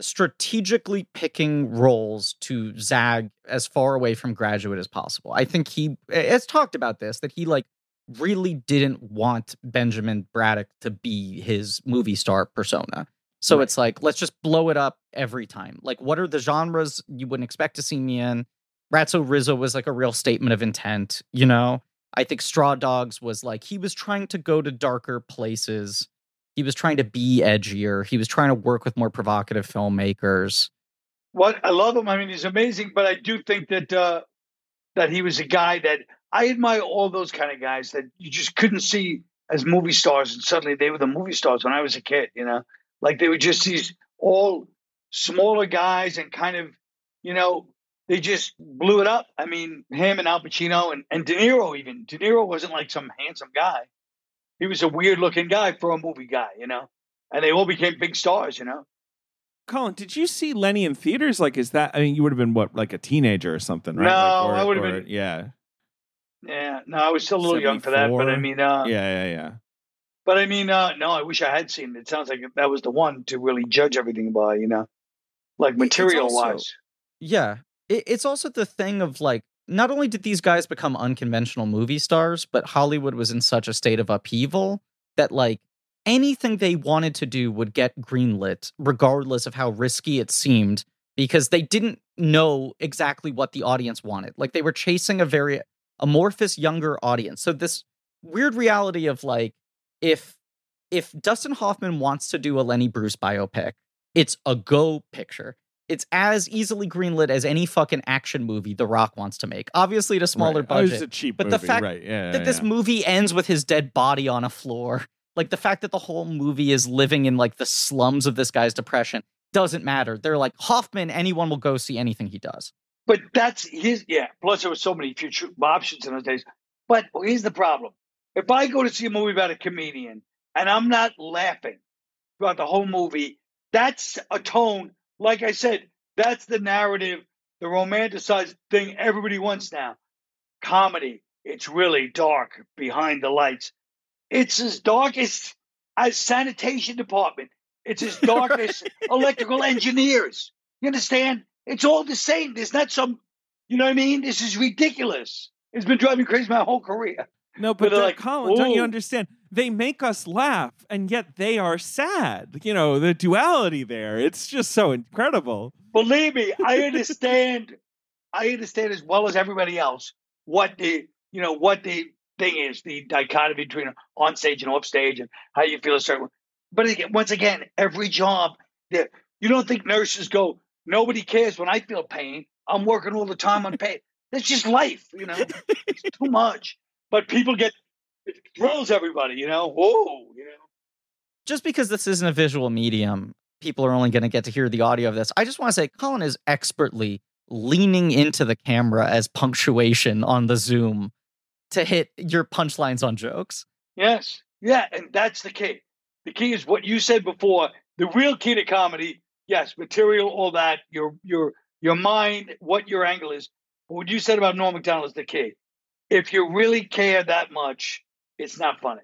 strategically picking roles to zag as far away from graduate as possible. I think he has talked about this that he like really didn't want Benjamin Braddock to be his movie star persona. So Right. it's like let's just blow it up every time. Like what are the genres you wouldn't expect to see me in? Ratso Rizzo was like a real statement of intent, you know? I think Straw Dogs was like he was trying to go to darker places. He was trying to be edgier. He was trying to work with more provocative filmmakers. What I love him. I mean, he's amazing. But I do think that uh, that he was a guy that I admire all those kind of guys that you just couldn't see as movie stars, and suddenly they were the movie stars when I was a kid. You know, like they were just these all smaller guys and kind of, you know, they just blew it up. I mean, him and Al Pacino and, and De Niro even. De Niro wasn't like some handsome guy. He was a weird looking guy for a movie guy, you know. And they all became big stars, you know. Colin, did you see Lenny in theaters? Like, is that? I mean, you would have been what, like a teenager or something, right? No, Like, or- I would have been- Yeah, Yeah, no, I was still a little young for that, but I mean, uh, yeah, yeah, yeah. But I mean, uh, no, I wish I had seen it. It sounds like that was the one to really judge everything by, you know, like material also- wise. Yeah. It, it's also the thing of like, not only did these guys become unconventional movie stars, but Hollywood was in such a state of upheaval that like anything they wanted to do would get greenlit, regardless of how risky it seemed, because they didn't know exactly what the audience wanted. Like they were chasing a very amorphous younger audience. So this weird reality of like, if if Dustin Hoffman wants to do a Lenny Bruce biopic, it's a go picture it's as easily greenlit as any fucking action movie The Rock wants to make. Obviously, at a smaller right. Oh, it budget. a cheap but movie, the fact right? Yeah, that yeah, this movie ends with his dead body on a floor, like the fact that the whole movie is living in like the slums of this guy's depression, doesn't matter. They're like Hoffman. Anyone will go see anything he does. But that's his, yeah. Plus, there were so many future options in those days. But here's the problem: if I go to see a movie about a comedian and I'm not laughing throughout the whole movie, that's a tone. Like I said, that's the narrative, the romanticized thing everybody wants now. Comedy. It's really dark behind the lights. It's as dark as as sanitation department. It's as dark as electrical engineers. You understand? It's all the same. There's not some, you know what I mean? This is ridiculous. It's been driving me crazy my whole career. No, But they're the- like, Colin, don't you understand? They make us laugh, and yet they are sad. You know the duality there. It's just so incredible. Believe me, I understand. I understand as well as everybody else what the you know what the thing is, the dichotomy between on stage and off stage, and how you feel a certain. Way. But again, once again, every job that you don't think nurses go, nobody cares when I feel pain. I'm working all the time on pain. That's just life, you know. it's too much. But people get it thrills everybody, you know. Whoa, you know. Just because this isn't a visual medium, people are only going to get to hear the audio of this. I just want to say Colin is expertly leaning into the camera as punctuation on the Zoom to hit your punchlines on jokes. Yes. Yeah, and that's the key. The key is what you said before. The real key to comedy, yes, material, all that, your your your mind, what your angle is. But what you said about Norm Macdonald is the key. If you really care that much, it's not funny.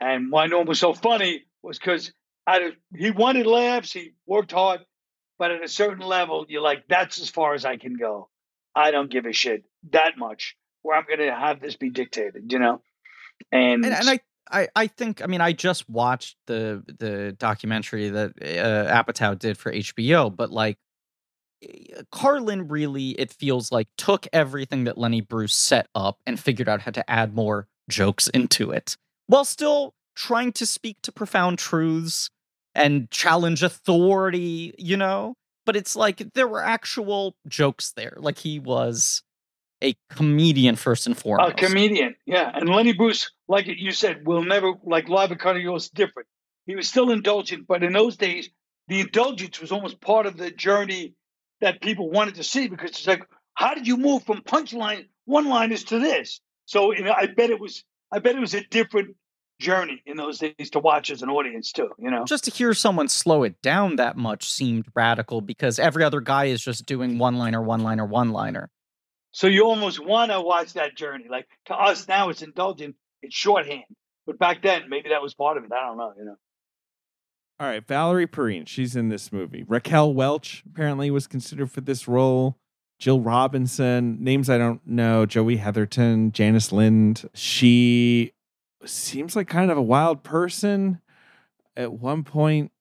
And why Norm was so funny was because he wanted laughs, he worked hard, but at a certain level, you're like, that's as far as I can go. I don't give a shit that much where I'm going to have this be dictated, you know? And, and, and I, I, I think I mean I just watched the the documentary that uh, Apatow did for HBO, but like Eh, Carlin really it feels like took everything that Lenny Bruce set up and figured out how to add more jokes into it while still trying to speak to profound truths and challenge authority, you know? But it's like there were actual jokes there. Like he was a comedian first and foremost. A comedian, yeah. And Lenny Bruce, like you said, will never like live Carnegie was different. He was still indulgent, but in those days, the indulgence was almost part of the journey that people wanted to see because it's like, how did you move from punchline one liners to this? So you know, I bet it was I bet it was a different journey in those days to watch as an audience too you know? Just to hear someone slow it down that much seemed radical because every other guy is just doing one liner one liner one liner so you almost want to watch that journey. Like to us now it's indulgent it's shorthand. But back then maybe that was part of it. I don't know you know all right valerie perrine she's in this movie raquel welch apparently was considered for this role Jill Robinson, names I don't know, Joey Heatherton, Janice Lind. She seems like kind of a wild person. At one point,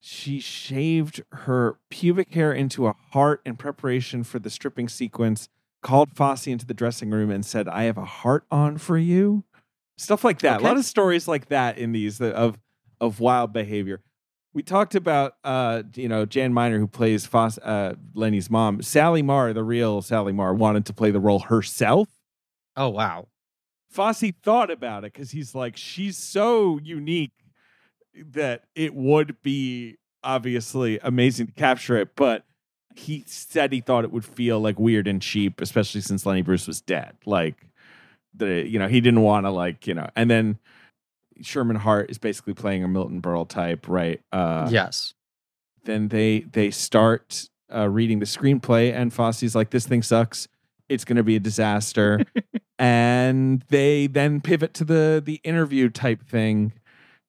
she shaved her pubic hair into a heart in preparation for the stripping sequence, called Fosse into the dressing room and said, I have a heart on for you. Stuff like that. Okay. A lot of stories like that in these of of wild behavior. We talked about uh, you know, Jan Miner who plays Fosse, uh, Lenny's mom. Sally Marr, the real Sally Marr, wanted to play the role herself. Oh wow. Fosse thought about it because he's like, she's so unique that it would be obviously amazing to capture it, but he said he thought it would feel like weird and cheap, especially since Lenny Bruce was dead. Like the you know, he didn't want to like, you know, and then Sherman Hart is basically playing a Milton Berle type, right? Uh yes. Then they they start uh, reading the screenplay and Fosse's like, This thing sucks. It's gonna be a disaster. and they then pivot to the the interview type thing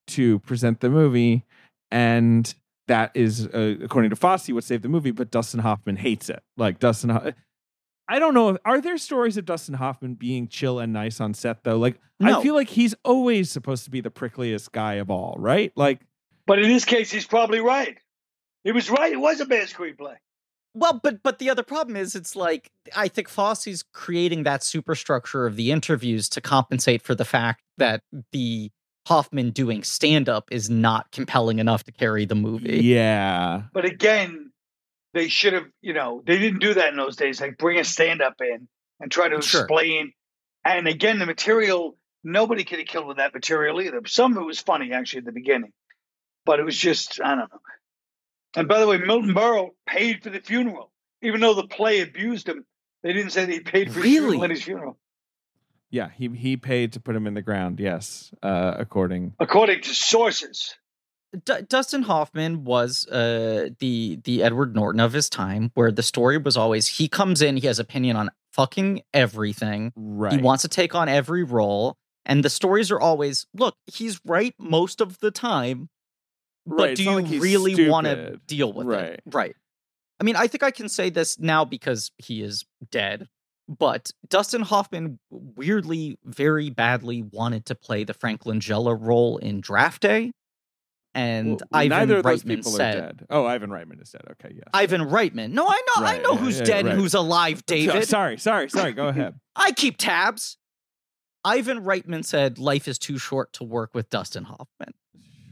to present the movie and that is uh, according to Fosse what saved the movie but Dustin Hoffman hates it like Dustin Ho- I don't know are there stories of Dustin Hoffman being chill and nice on set though like no. I feel like he's always supposed to be the prickliest guy of all right like but in this case he's probably right he was right it was a bad screenplay well, but but the other problem is it's like I think Fosse's creating that superstructure of the interviews to compensate for the fact that the Hoffman doing stand up is not compelling enough to carry the movie. Yeah. But again, they should have, you know, they didn't do that in those days. Like bring a stand up in and try to sure. explain. And again, the material, nobody could have killed with that material either. Some of it was funny actually at the beginning, but it was just, I don't know. And by the way, Milton Berle paid for the funeral, even though the play abused him. They didn't say that he paid for really? his funeral. Yeah, he he paid to put him in the ground. Yes, uh, according according to sources. D- Dustin Hoffman was uh, the the Edward Norton of his time, where the story was always he comes in, he has opinion on fucking everything. Right. He wants to take on every role, and the stories are always look. He's right most of the time, but right, do you like really want to deal with right. it? Right. I mean, I think I can say this now because he is dead. But Dustin Hoffman weirdly, very badly wanted to play the Frank Langella role in Draft Day. And well, Ivan neither of those people said, are dead. "Oh, Ivan Reitman is dead." Okay, yes. Ivan Reitman. No, I know, right, I know yeah, who's yeah, dead right. and who's alive. David. sorry, sorry, sorry. Go ahead. I keep tabs. Ivan Reitman said, "Life is too short to work with Dustin Hoffman."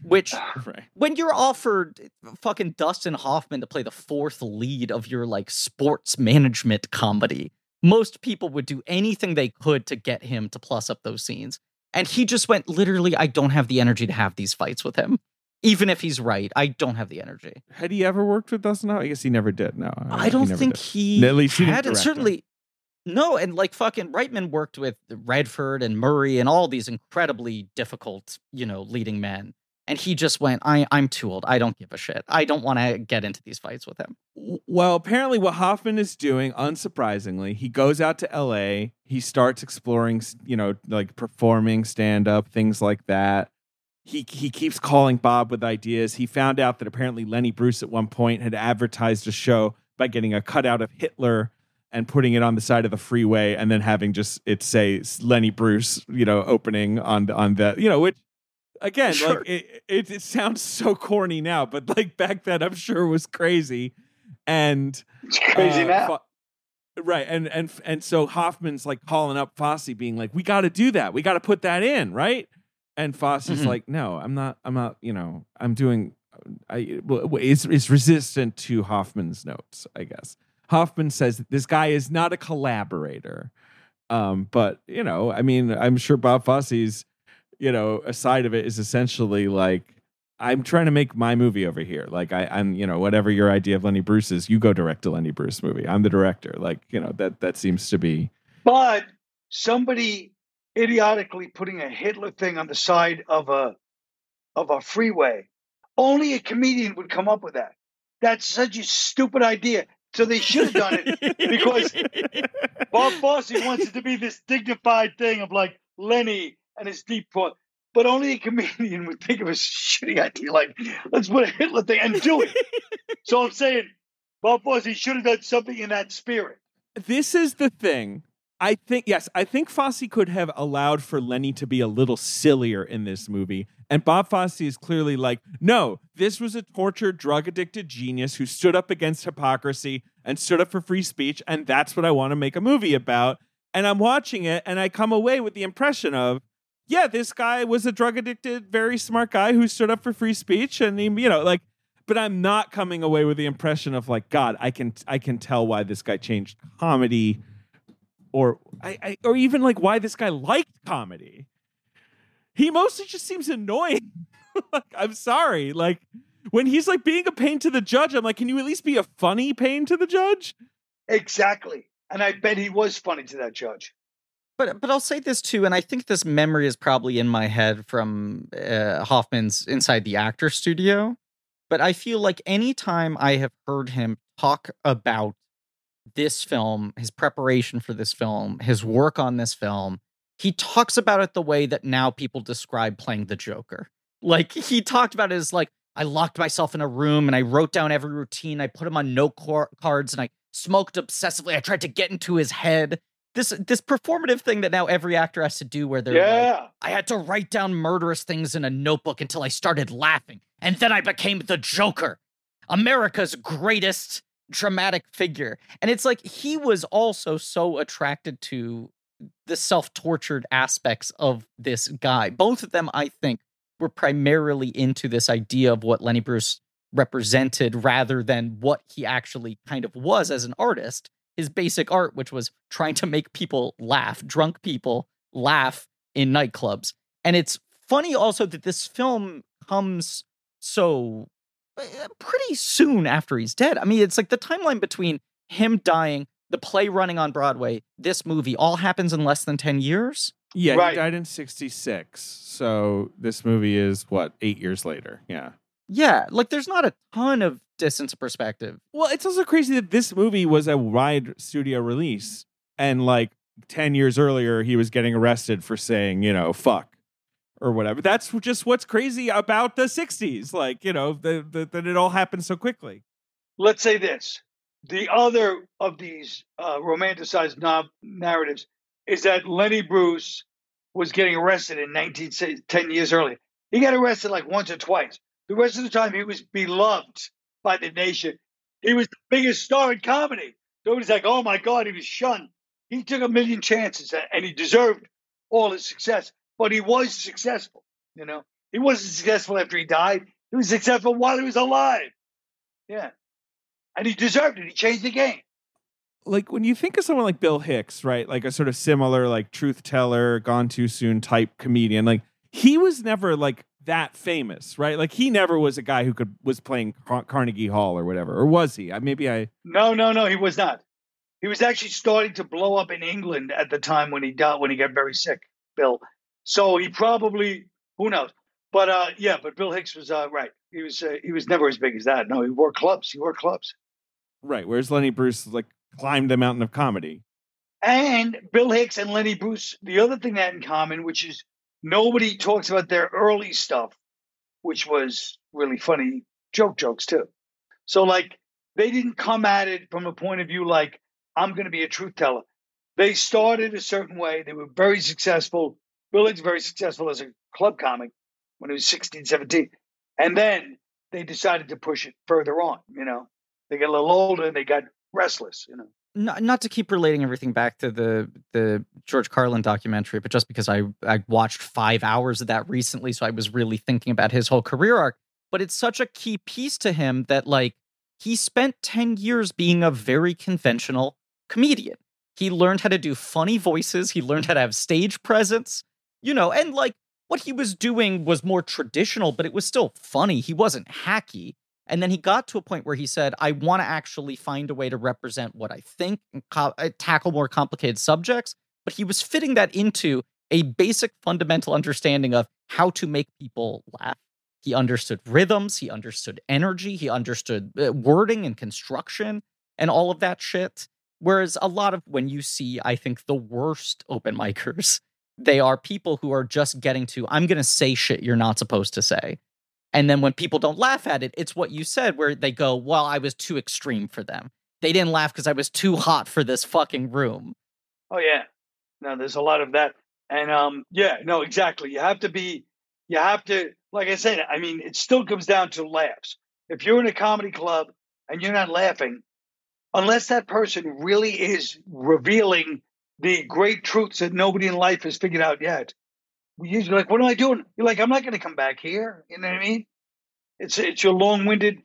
Which, right. when you're offered fucking Dustin Hoffman to play the fourth lead of your like sports management comedy, most people would do anything they could to get him to plus up those scenes. And he just went, literally, I don't have the energy to have these fights with him. Even if he's right, I don't have the energy. Had he ever worked with Dustin Hoffman? I guess he never did. No, I don't he think did. he. At least he had, and certainly. Him. No, and like fucking Reitman worked with Redford and Murray and all these incredibly difficult, you know, leading men and he just went, I, I'm too old. I don't give a shit. I don't want to get into these fights with him. Well, apparently, what Hoffman is doing, unsurprisingly, he goes out to LA. He starts exploring, you know, like performing stand up, things like that. He, he keeps calling Bob with ideas. He found out that apparently Lenny Bruce at one point had advertised a show by getting a cutout of Hitler and putting it on the side of the freeway and then having just it say Lenny Bruce, you know, opening on on that, you know, which again, sure. like it, it, it sounds so corny now, but like back then, I'm sure it was crazy. And it's crazy uh, now. Right, and and and so Hoffman's like calling up Fosse, being like, "We got to do that. We got to put that in, right?" And Fosse's mm-hmm. like, "No, I'm not. I'm not. You know, I'm doing. I it's it's resistant to Hoffman's notes, I guess." Hoffman says that this guy is not a collaborator, um, but you know, I mean, I'm sure Bob Fosse's you know, a side of it is essentially like I'm trying to make my movie over here. Like I, I'm, you know, whatever your idea of Lenny Bruce is, you go direct a Lenny Bruce movie. I'm the director. Like, you know, that that seems to be. But somebody idiotically putting a Hitler thing on the side of a of a freeway, only a comedian would come up with that. That's such a stupid idea. So they should have done it because Bob Fosse wants it to be this dignified thing of like Lenny and his deep thought. But only a comedian would think of a shitty idea like, let's put a Hitler thing and do it. so I'm saying, Bob Fosse should have done something in that spirit. This is the thing. I think yes, I think Fosse could have allowed for Lenny to be a little sillier in this movie. And Bob Fosse is clearly like, no, this was a tortured, drug addicted genius who stood up against hypocrisy and stood up for free speech, and that's what I want to make a movie about. And I'm watching it and I come away with the impression of yeah, this guy was a drug addicted, very smart guy who stood up for free speech, and he, you know, like, but I'm not coming away with the impression of like, God, I can, I can tell why this guy changed comedy, or I, I or even like why this guy liked comedy. He mostly just seems annoying. like, I'm sorry, like when he's like being a pain to the judge, I'm like, can you at least be a funny pain to the judge? Exactly, and I bet he was funny to that judge. But but I'll say this too, and I think this memory is probably in my head from uh, Hoffman's Inside the Actor Studio. But I feel like anytime I have heard him talk about this film, his preparation for this film, his work on this film, he talks about it the way that now people describe playing the Joker. Like he talked about it as like I locked myself in a room and I wrote down every routine. I put him on note cards and I smoked obsessively. I tried to get into his head this this performative thing that now every actor has to do where they're yeah. like I had to write down murderous things in a notebook until I started laughing and then I became the Joker America's greatest dramatic figure and it's like he was also so attracted to the self-tortured aspects of this guy both of them I think were primarily into this idea of what Lenny Bruce represented rather than what he actually kind of was as an artist his basic art, which was trying to make people laugh, drunk people laugh in nightclubs. And it's funny also that this film comes so Uh, uh, pretty soon after he's dead. I mean, it's like the timeline between him dying, the play running on Broadway, this movie all happens in less than 10 years. Yeah, right. he died in 66. So this movie is what, eight years later? Yeah. Yeah, like there's not a ton of distance perspective. Well, it's also crazy that this movie was a wide studio release, and like ten years earlier, he was getting arrested for saying, you know, fuck or whatever. That's just what's crazy about the '60s, like you know, that it all happened so quickly. Let's say this: the other of these uh, romanticized nob- narratives is that Lenny Bruce was getting arrested in 19 10 years earlier. He got arrested like once or twice. The rest of the time, he was beloved by the nation. He was the biggest star in comedy. Nobody's like, oh my God, he was shunned. He took a million chances and he deserved all his success, but he was successful. You know, he wasn't successful after he died. He was successful while he was alive. Yeah. And he deserved it. He changed the game. Like when you think of someone like Bill Hicks, right? Like a sort of similar, like truth teller, gone too soon type comedian, like he was never like that famous, right? Like he never was a guy who could was playing Car- Carnegie Hall or whatever, or was he? I, maybe I. No, no, no. He was not. He was actually starting to blow up in England at the time when he died when he got very sick, Bill. So he probably who knows. But uh, yeah, but Bill Hicks was uh, right. He was uh, he was never as big as that. No, he wore clubs. He wore clubs. Right. Whereas Lenny Bruce like climbed the mountain of comedy. And Bill Hicks and Lenny Bruce, the other thing they had in common, which is nobody talks about their early stuff, which was really funny joke jokes too. So like they didn't come at it from a point of view like I'm going to be a truth teller. They started a certain way. They were very successful. Bill very successful as a club comic when he was 16, 17. And then they decided to push it further on, you know. They got a little older and they got restless, you know. Not, not to keep relating everything back to the the George Carlin documentary, but just because I I watched five hours of that recently, so I was really thinking about his whole career arc. But it's such a key piece to him that like he spent 10 years being a very conventional comedian. He learned how to do funny voices, he learned how to have stage presence, you know, and like what he was doing was more traditional, but it was still funny. He wasn't hacky. And then he got to a point where he said, I want to actually find a way to represent what I think and co- uh, tackle more complicated subjects. But he was fitting that into a basic fundamental understanding of how to make people laugh. He understood rhythms, he understood energy, he understood uh, wording and construction and all of that shit. Whereas a lot of when you see, I think, the worst open micers, they are people who are just getting to, I'm going to say shit you're not supposed to say. And then when people don't laugh at it, it's what you said, where they go, Well, I was too extreme for them. They didn't laugh because I was too hot for this fucking room. Oh, yeah. No, there's a lot of that. And um, yeah, no, exactly. You have to be, you have to, like I said, I mean, it still comes down to laughs. If you're in a comedy club and you're not laughing, unless that person really is revealing the great truths that nobody in life has figured out yet, you're like, what am I doing? You're like, I'm not going to come back here. You know what I mean? It's it's your long-winded,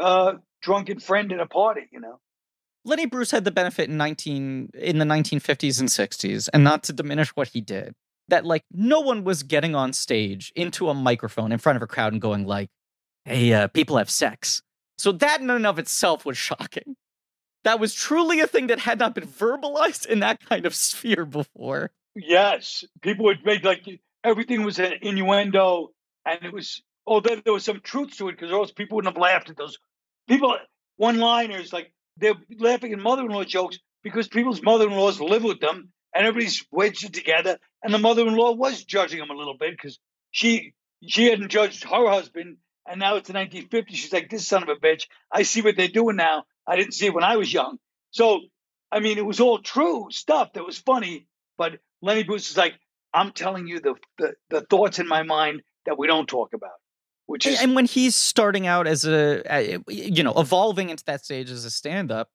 uh, drunken friend at a party. You know. Lenny Bruce had the benefit in nineteen in the 1950s and 60s, and not to diminish what he did, that like no one was getting on stage into a microphone in front of a crowd and going like, "Hey, uh, people have sex." So that in and of itself was shocking. That was truly a thing that had not been verbalized in that kind of sphere before. Yes, people would make like everything was an innuendo, and it was although there was some truth to it because else people wouldn't have laughed at those people one-liners like they're laughing at mother-in-law jokes because people's mother-in-laws live with them and everybody's wedged together and the mother-in-law was judging them a little bit because she she hadn't judged her husband and now it's the 1950s she's like this son of a bitch. I see what they're doing now i didn't see it when i was young so i mean it was all true stuff that was funny but lenny bruce is like I'm telling you the, the, the thoughts in my mind that we don't talk about. Which is and when he's starting out as a, you know, evolving into that stage as a stand-up,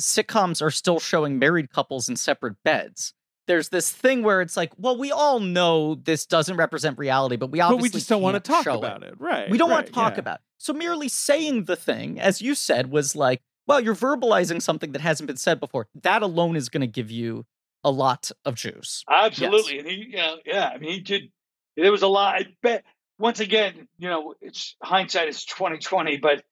sitcoms are still showing married couples in separate beds. There's this thing where it's like, well, we all know this doesn't represent reality, but we obviously but we just don't want to talk about it. it. right? We don't right, want to talk yeah. about. It. So merely saying the thing, as you said, was like, well, you're verbalizing something that hasn't been said before. That alone is going to give you a lot of juice. Absolutely, yes. and he, yeah, yeah. I mean, he did. There was a lot. I bet. Once again, you know, it's hindsight is twenty twenty, but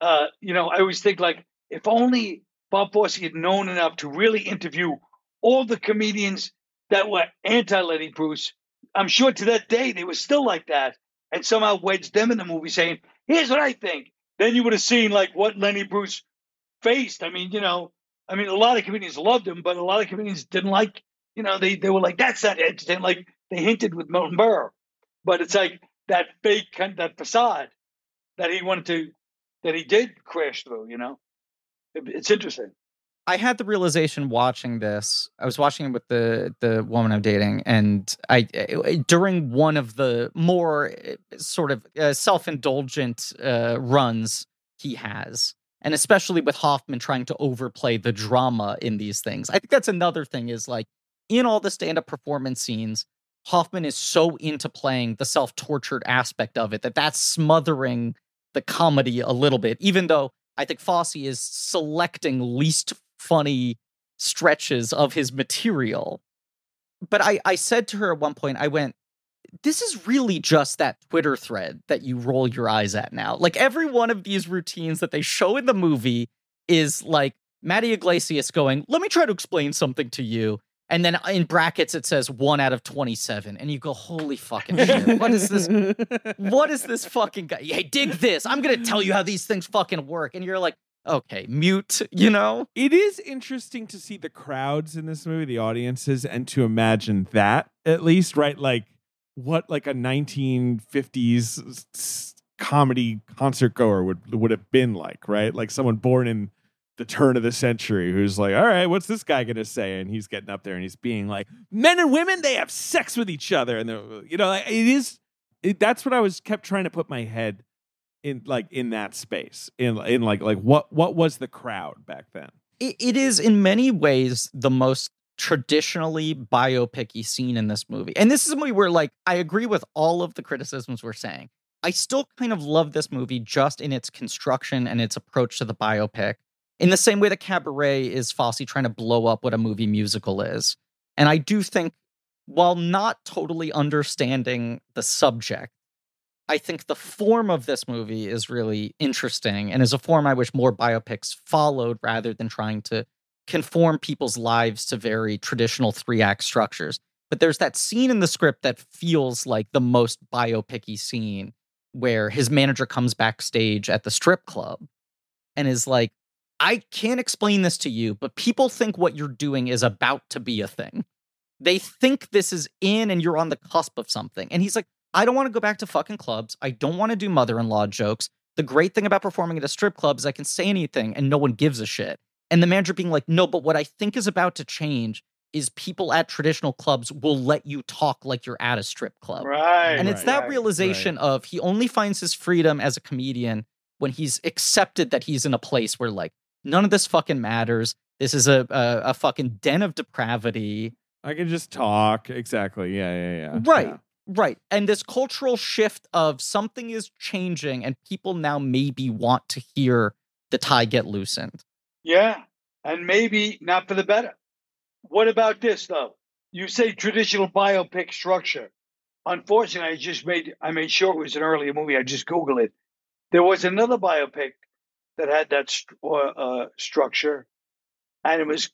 uh, you know, I always think like if only Bob Fosse had known enough to really interview all the comedians that were anti Lenny Bruce. I'm sure to that day they were still like that, and somehow wedged them in the movie, saying, "Here's what I think." Then you would have seen like what Lenny Bruce faced. I mean, you know, I mean, a lot of comedians loved him, but a lot of comedians didn't like. You know, they they were like, "That's not entertaining." Like they hinted with Milton Berle, but it's like that fake kind, that facade that he wanted to that he did crash through. You know, it, it's interesting. I had the realization watching this. I was watching it with the the woman I'm dating, and I during one of the more eh, sort of uh, self indulgent uh, runs he has and especially with Hoffman trying to overplay the drama in these things. I think that's another thing is like in all the stand-up performance scenes, Hoffman is so into playing the self-tortured aspect of it that that's smothering the comedy a little bit, even though I think Fosse is selecting least funny stretches of his material. But I, I said to her at one point, I went, this is really just that Twitter thread that you roll your eyes at now. Like every one of these routines that they show in the movie is like Matty Yglesias going, let me try to explain something to you. And then in brackets it says one out of 27. And you go, holy fucking shit. What is this? What is this fucking guy? Hey, dig this. I'm gonna tell you how these things fucking work. And you're like, okay, mute, you know? It is interesting to see the crowds in this movie, the audiences, and to imagine that at least, right? Like what like a 1950s s- s- comedy concert goer would would have been like, right? Like someone born in the turn of the century who's like, all right, what's this guy gonna say? And he's getting up there and he's being like, men and women, they have sex with each other, and they're, you know, like, it is. It, that's what I was kept trying to put my head in, like in that space, in in like like what what was the crowd back then? it, it is in many ways the most traditionally biopicy scene in this movie. And this is a movie where like I agree with all of the criticisms we're saying. I still kind of love this movie just in its construction and its approach to the biopic. In the same way that Cabaret is Fosse trying to blow up what a movie musical is. And I do think while not totally understanding the subject, I think the form of this movie is really interesting and is a form I wish more biopics followed rather than trying to conform people's lives to very traditional three act structures. But there's that scene in the script that feels like the most biopicy scene where his manager comes backstage at the strip club and is like, I can't explain this to you, but people think what you're doing is about to be a thing. They think this is in and you're on the cusp of something. And he's like, I don't want to go back to fucking clubs. I don't want to do mother in law jokes. The great thing about performing at a strip club is I can say anything and no one gives a shit. And the manager being like, no, but what I think is about to change is people at traditional clubs will let you talk like you're at a strip club. Right. And it's Right. that right. realization of he only finds his freedom as a comedian when he's accepted that he's in a place where like none of this fucking matters. This is a a, a fucking den of depravity. I can just talk. Exactly. Yeah, yeah, yeah. Right. Yeah. Right. And this cultural shift of something is changing and people now maybe want to hear the tie get loosened. Yeah, and maybe not for the better. What about this though? You say traditional biopic structure. Unfortunately, I just made I made sure it was an earlier movie. I just googled it. There was another biopic that had that st- uh, uh, structure, and it was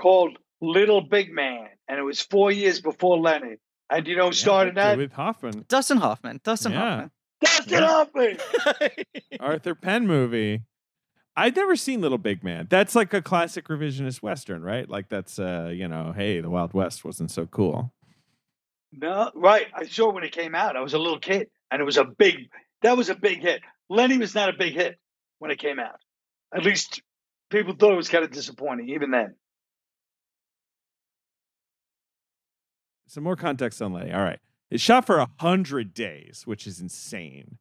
called Little Big Man, and it was four years before Lenny. And you know who started Yeah, that? with Hoffman, Dustin Hoffman. Dustin Yeah. Dustin Yeah. Hoffman. Hoffman. Arthur Penn movie. I'd never seen Little Big Man. That's like a classic revisionist western, right? Like that's uh, you know, hey, the Wild West wasn't so cool. No, right. I saw it when it came out. I was a little kid, and it was a big. That was a big hit. Lenny was not a big hit when it came out. At least people thought it was kind of disappointing, even then. Some more context on Lenny. All right. it shot for a hundred days, which is insane.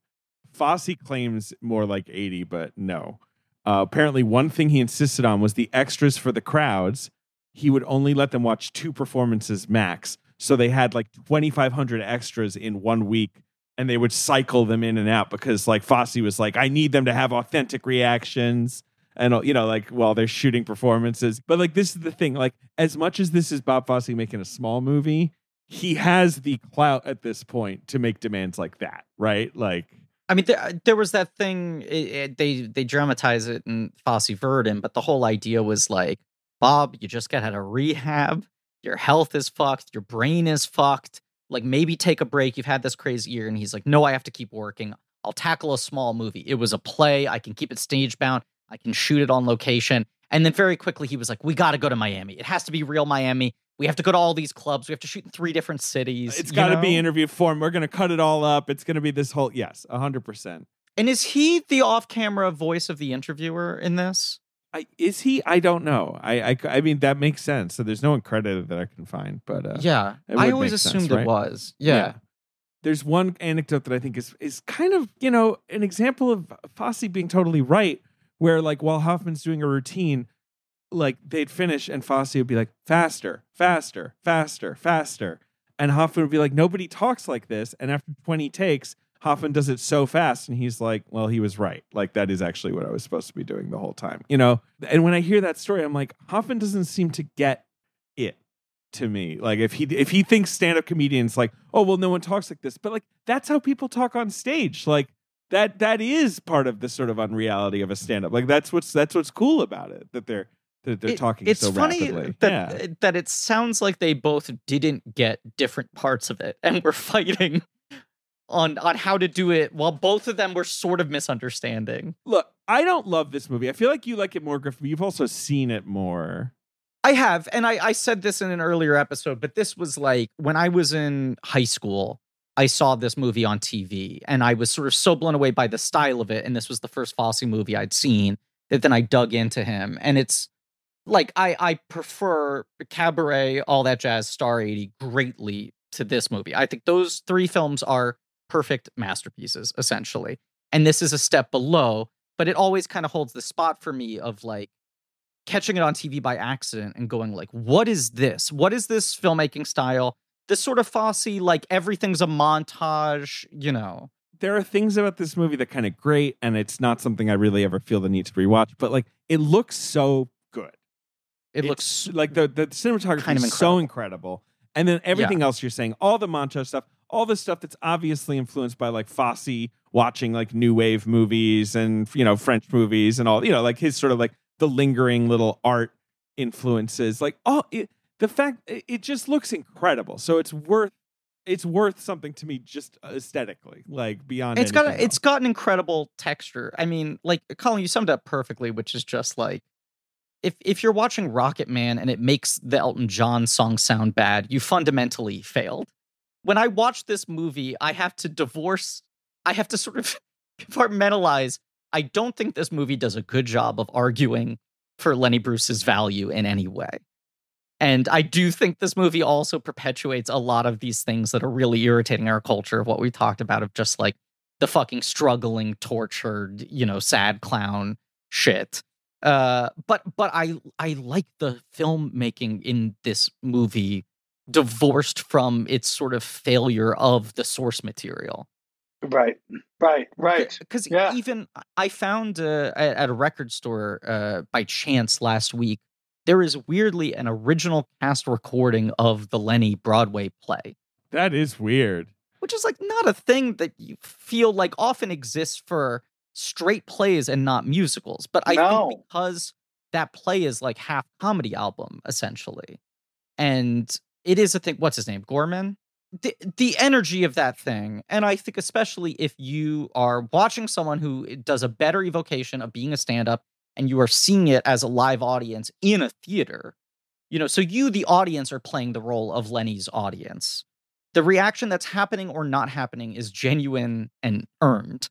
Fosse claims more like 80, but no. Uh, apparently, one thing he insisted on was the extras for the crowds. He would only let them watch two performances max. So they had like 2,500 extras in one week and they would cycle them in and out because like Fosse was like, I need them to have authentic reactions. And, you know, like while they're shooting performances. But like, this is the thing like, as much as this is Bob Fosse making a small movie, he has the clout at this point to make demands like that, right? Like, I mean, there, there was that thing. It, it, they they dramatize it in Fosse Verdon, but the whole idea was like, Bob, you just got out of rehab. Your health is fucked. Your brain is fucked. Like, maybe take a break. You've had this crazy year. And he's like, No, I have to keep working. I'll tackle a small movie. It was a play. I can keep it stage bound. I can shoot it on location. And then very quickly, he was like, We got to go to Miami. It has to be real Miami. We have to go to all these clubs. We have to shoot in three different cities. It's got to be interview form. We're going to cut it all up. It's going to be this whole, yes, 100%. And is he the off-camera voice of the interviewer in this? I, is he? I don't know. I, I, I mean, that makes sense. So there's no one credited that I can find, but uh, yeah, I always make sense, assumed right? it was. Yeah. There's one anecdote that I think is is kind of you know an example of Fosse being totally right, where like while Hoffman's doing a routine, like they'd finish and Fosse would be like faster, faster, faster, faster, and Hoffman would be like nobody talks like this, and after 20 takes. Hoffman does it so fast, and he's like, "Well, he was right. Like that is actually what I was supposed to be doing the whole time." You know. And when I hear that story, I'm like, Hoffman doesn't seem to get it to me. Like if he if he thinks stand up comedians like, oh well, no one talks like this, but like that's how people talk on stage. Like that that is part of the sort of unreality of a stand up. Like that's what's that's what's cool about it that they're that they're It- talking it's so funny rapidly. that yeah. Eh, that it sounds like they both didn't get different parts of it and were fighting on on how to do it while both of them were sort of misunderstanding. Look, I don't love this movie. I feel like you like it more, Griff, but you've also seen it more. I have, and I, I said this in an earlier episode, but this was like when I was in high school, I saw this movie on TV and I was sort of so blown away by the style of it. And this was the first Fosse movie I'd seen that then I dug into him. And it's like I I prefer Cabaret, all that jazz, Star 80 greatly to this movie. I think those three films are perfect masterpieces, essentially. And this is a step below, but it always kind of holds the spot for me of like catching it on TV by accident and going like, what is this? What is this filmmaking style? This sort of Fosse, like everything's a montage, you know. There are things about this movie that kind of great, and it's not something I really ever feel the need to rewatch. But like, it looks so good. It It's looks like the the cinematography kind of is so incredible, and then everything else you're saying, all the montage stuff, all the stuff that's obviously influenced by like Fosse watching like new wave movies and you know French movies and all you know like his sort of like the lingering little art influences, like all it, the fact it, just looks incredible. So it's worth it's worth something to me just aesthetically, like beyond. it's got a, it's got an incredible texture. I mean, like Colin, you summed up perfectly, which is just like if if you're watching Rocket Man and it makes the Elton John song sound bad, you fundamentally failed. When I watch this movie, I have to divorce. I have to sort of compartmentalize. I don't think this movie does a good job of arguing for Lenny Bruce's value in any way. And I do think this movie also perpetuates a lot of these things that are really irritating our culture of what we talked about of just like the fucking struggling, tortured, you know, sad clown shit. Uh but but I I like the filmmaking in this movie divorced from its sort of failure of the source material Right, right, right. because Yeah. even I found uh, at, at a record store uh, by chance last week there is weirdly an original cast recording of the Lenny Broadway play, that is weird. which is like not a thing that you feel like often exists for straight plays and not musicals. But I No. think because that play is like half comedy album essentially, and it is a thing. What's his name? Gorman. The, the energy of that thing, and I think especially if you are watching someone who eh, does a better evocation of being a stand-up, and you are seeing it as a live audience in a theater, you know, so you, the audience, are playing the role of Lenny's audience. The reaction that's happening or not happening is genuine and earned.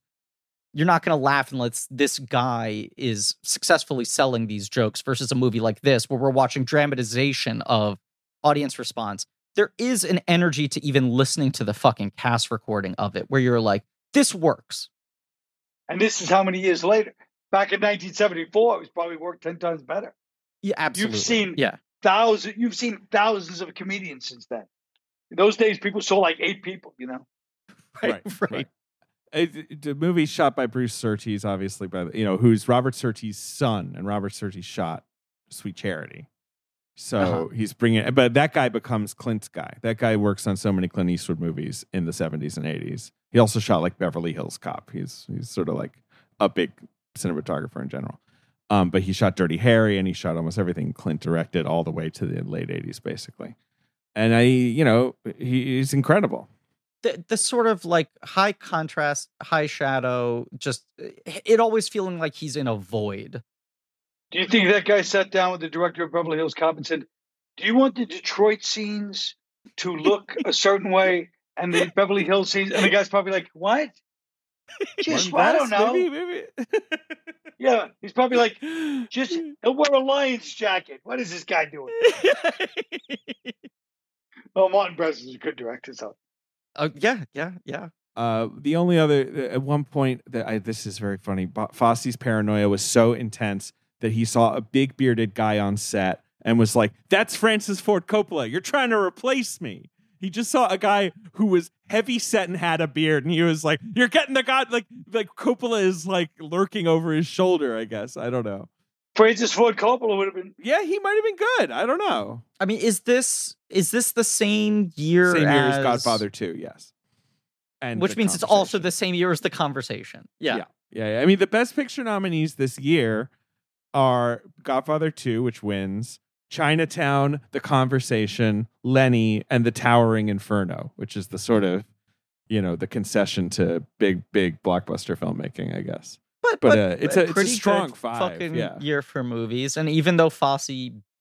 You're not going to laugh unless this guy is successfully selling these jokes versus a movie like this, where we're watching dramatization of audience response. There is an energy to even listening to the fucking cast recording of it where you're like, this works. And this is how many years later? Back in 1974, it was probably worked ten times better. Yeah, absolutely. You've seen- yeah. Thousand, you've seen thousands of comedians since then. In those days, people saw like eight people. You know, Right, right. It, the movie shot by Bruce Surtees, obviously, by the- you know who's Robert Surtees' son, and Robert Surtees shot Sweet Charity. So Uh-huh. he's bringing, but that guy becomes Clint's guy. That guy works on so many Clint Eastwood movies in the seventies and eighties. He also shot like Beverly Hills Cop. He's he's sort of like a big cinematographer in general. Um, but he shot Dirty Harry, and he shot almost everything Clint directed all the way to the late eighties, basically. And I, you know, he, he's incredible. the, the sort of like high contrast, high shadow, just it always feeling like he's in a void. do you think that guy sat down with the director of Beverly Hills Cop and said, "Do you want the Detroit scenes to look a certain way and the Beverly Hills scenes?" And the guy's probably like, "What? Just I don't know." Maybe, maybe. Yeah, he's probably like, "Just he'll wear a lion's jacket. What is this guy doing?" Oh, Martin Brest is a good director, so oh yeah, yeah, yeah. Uh, the only other at one point that I this is very funny. Fosse's paranoia was so intense that he saw a big bearded guy on set and was like, "That's Francis Ford Coppola. You're trying to replace me." He just saw a guy who was heavy set and had a beard, and he was like, "You're getting the guy like like Coppola is like lurking over his shoulder." I guess I don't know. Francis Ford Coppola would have been. Yeah, he might have been good. I don't know. I mean, is this is this the same year? Same year as as Godfather Two. Yes, and which means it's also the same year as the conversation. Yeah. Yeah. Yeah, yeah. I mean, the Best Picture nominees this year are Godfather 2, which wins, Chinatown, The Conversation, Lenny, and The Towering Inferno, which is the sort of, you know, the concession to big, big blockbuster filmmaking, I guess. But, But, uh, it's a- it's a pretty strong five, fucking yeah. year for movies. And even though Fosse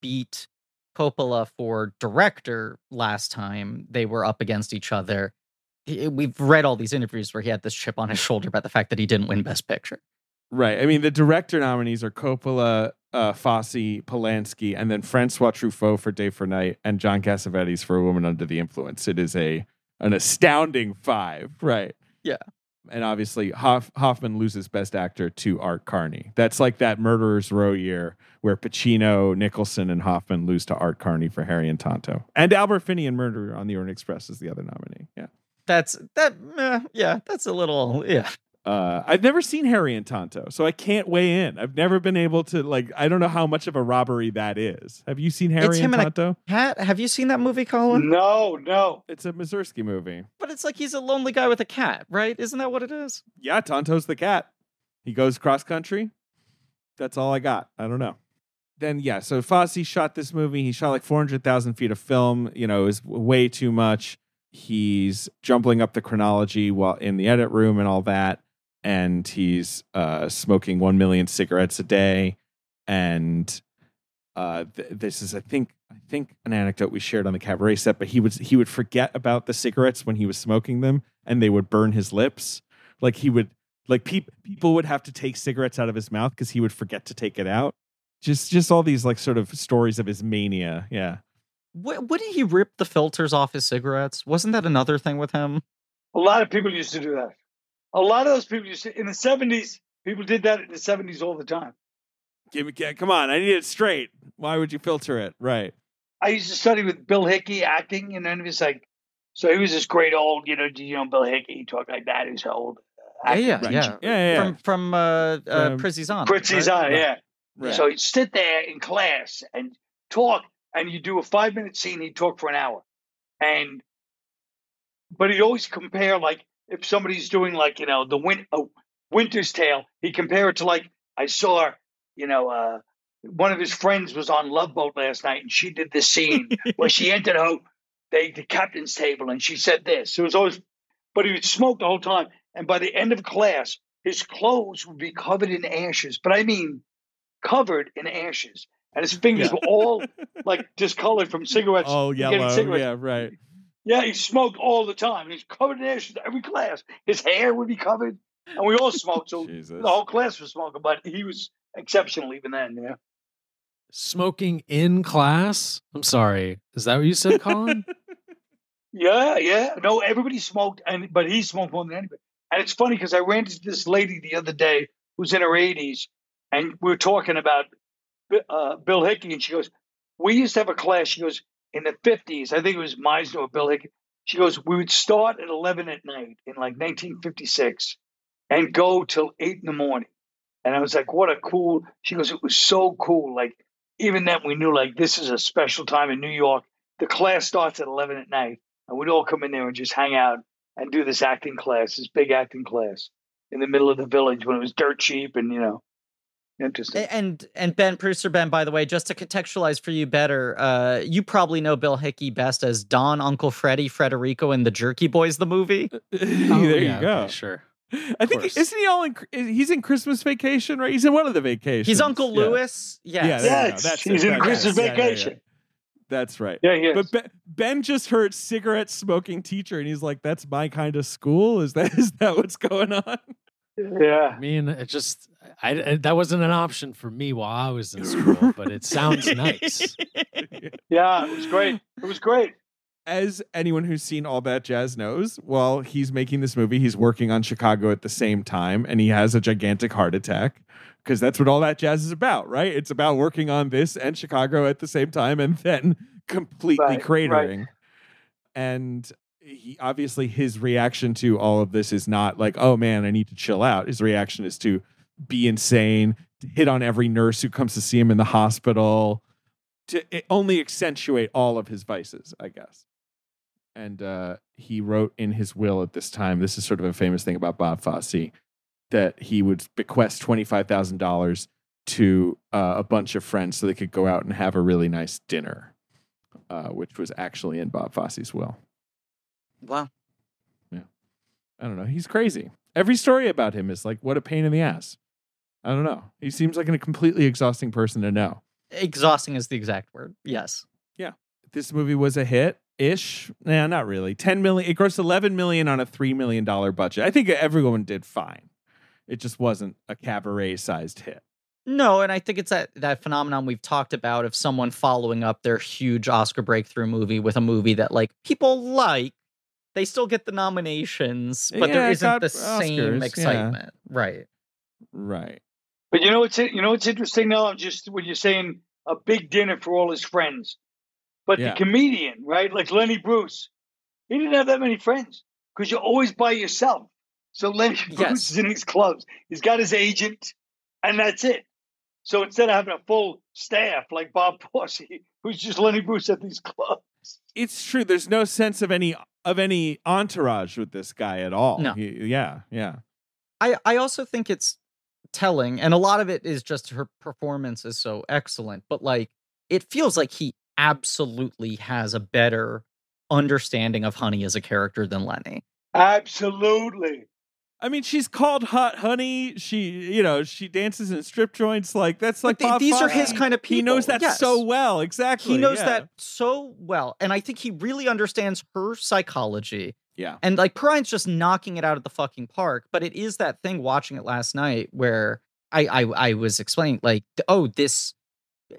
beat Coppola for director last time, they were up against each other. He- We've read all these interviews where he had this chip on his shoulder about the fact that he didn't win Best Picture. Right. I mean, the director nominees are Coppola, uh, Fosse, Polanski, and then Francois Truffaut for Day for Night and John Cassavetes for A Woman Under the Influence. It is a an astounding five. Right. Yeah. And obviously, Hoff, Hoffman loses Best Actor to Art Carney. That's like that Murderers Row year where Pacino, Nicholson, and Hoffman lose to Art Carney for Harry and Tonto. And Albert Finney and Murder on the Orient Express is the other nominee. Yeah. That's that. eh, yeah, that's a little. Yeah, Uh, I've never seen Harry and Tonto, so I can't weigh in. I've never been able to like. I don't know how much of a robbery that is. Have you seen Harry It's and him and a- Tonto? Cat. Have you seen that movie, Colin? No, no. It's a Mazursky movie. But it's like he's a lonely guy with a cat, right? Isn't that what it is? Yeah, Tonto's the cat. He goes cross country. That's all I got. I don't know. Then yeah, so Fosse shot this movie. He shot like four hundred thousand feet of film. You know, it was way too much. He's jumbling up the chronology while in the edit room and all that, and he's uh, smoking one million cigarettes a day. And uh, th- this is, I think, I think an anecdote we shared on the cabaret set. But he would he would forget about the cigarettes when he was smoking them, and they would burn his lips. Like he would like peop people would have to take cigarettes out of his mouth because he would forget to take it out. Just just all these like sort of stories of his mania. Yeah. What, wouldn't he rip the filters off his cigarettes? Wasn't that another thing with him? A lot of people used to do that. A lot of those people used to, in the 70s, people did that in the 70s all the time. Give me come on, I need it straight. Why would you filter it? Right. I used to study with Bill Hickey acting, and then it was like, so he was this great old, you know, you know, Bill Hickey, he talked like that, he was old. Yeah, acting yeah, Right. yeah. Yeah, yeah, yeah. From from uh, uh, From Prizzi's on. Prizzi's right? on, yeah. Right. So he'd sit there in class and talk, and you do a five minute scene, he'd talk for an hour. And, but he'd always compare, like, if somebody's doing, like, you know, the win- oh, Winter's Tale, he'd compare it to, like, I saw, you know, uh, one of his friends was on Love Boat last night, and she did this scene where she entered her, they, the captain's table, and she said this. It was always, but he would smoke the whole time. And by the end of class, his clothes would be covered in ashes. But I mean, covered in ashes. And his fingers Yeah. were all like discolored from cigarettes. Oh, yellow. cigarettes. Yeah, right. Yeah, he smoked all the time. He's covered in ashes every class. His hair would be covered. And we all smoked. So Jesus. the whole class was smoking, but he was exceptional even then. Yeah. Smoking in class? I'm sorry. Is that what you said, Colin? Yeah, yeah. No, everybody smoked, and but he smoked more than anybody. And it's funny because I ran into this lady the other day who's in her 80s, and we were talking about uh, Bill Hickey, and she goes, "We used to have a class." She goes, "In the 50s, I think it was Meisner or Bill Hickey." She goes, "We would start at 11 at night in like 1956, and go till eight in the morning." And I was like, "What a cool!" She goes, "It was so cool. Like even then, we knew like this is a special time in New York. The class starts at 11 at night." and we'd all come in there and just hang out and do this acting class, this big acting class in the middle of the village when it was dirt cheap and you know, interesting. And and Ben producer Ben, by the way, just to contextualize for you better, uh, you probably know Bill Hickey best as Don Uncle Freddie Frederico in the Jerky Boys the movie. Oh, there yeah, you go. okay, sure. I think course. isn't he all in? He's in Christmas Vacation, right? He's in one of the vacations. He's Uncle Yeah. Lewis. Yes. Yeah, there Yeah, That's he's it. in That- Christmas yes. Yeah, yeah, yeah. Vacation. That's right. Yeah, yeah. But ben, ben just heard cigarette smoking teacher, and he's like, "That's my kind of school." Is that is that what's going on? yeah. I mean, it just I, I- that wasn't an option for me while I was in school, but it sounds nice. Yeah, it was great. It was great. As anyone who's seen all that jazz knows, while he's making this movie, he's working on Chicago at the same time, and he has a gigantic heart attack because that's what all that jazz is about, right? It's about working on this and Chicago at the same time, and then completely Right, right. cratering. And he obviously his reaction to all of this is not like, "Oh man, I need to chill out." His reaction is to be insane, to hit on every nurse who comes to see him in the hospital, to eh, only accentuate all of his vices, I guess. And uh, he wrote in his will at this time, this is sort of a famous thing about Bob Fosse, that he would bequest $25,000 to uh, a bunch of friends so they could go out and have a really nice dinner, uh, which was actually in Bob Fosse's will. Wow. Yeah. I don't know. He's crazy. Every story about him is like, what a pain in the ass. I don't know. He seems like a completely exhausting person to know. Exhausting is the exact word. Yes. Yeah. This movie was a hit ish. Nah, not really. 10 million. It grossed 11 million on a $3 million budget. I think everyone did fine. It just wasn't a cabaret sized hit. No, and I think it's that that phenomenon we've talked about of someone following up their huge Oscar breakthrough movie with a movie that like people like. They still get the nominations, but Yeah, there isn't the same Oscars, yeah. excitement. Right. Right. But you know what's you know what's interesting now? Just when you're saying a big dinner for all his friends, but Yeah. the comedian, right? Like Lenny Bruce, he didn't have that many friends because you're always by yourself. So Lenny Bruce Yes. is in his clubs. He's got his agent, and that's it. So instead of having a full staff like Bob Fosse, who's just Lenny Bruce at these clubs. It's true. There's no sense of any of any entourage with this guy at all. No. He- yeah, yeah. I I also think it's telling, and a lot of it is just her performance is so excellent. But like, it feels like he absolutely has a better understanding of Honey as a character than Lenny. Absolutely. I mean, she's called Hot Honey. She, you know, she dances in strip joints. Like that's like But th- Bob these are his kind of people. He knows that yes. so well. Exactly. He knows yeah. that so well, and I think he really understands her psychology. Yeah. And like Perrine's just knocking it out of the fucking park. But it is that thing watching it last night where I I, I was explaining like, oh, this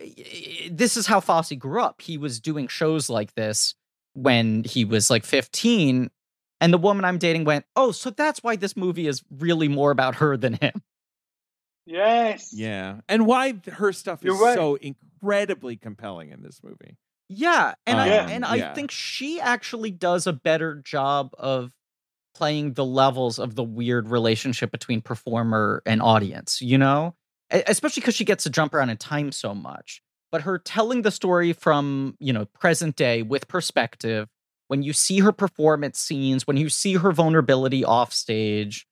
eh, eh, this is how Fosse grew up. He was doing shows like this when he was like 15. And the woman I'm dating went, Oh, so that's why this movie is really more about her than him. Yes. Yeah. And why her stuff is You're right. so incredibly compelling in this movie. Yeah, and I Um, and I yeah. think she actually does a better job of playing the levels of the weird relationship between performer and audience, you know? Especially cuz she gets to jump around in time so much. But her telling the story from, you know, present day with perspective, when you see her performance scenes, when you see her vulnerability off stage,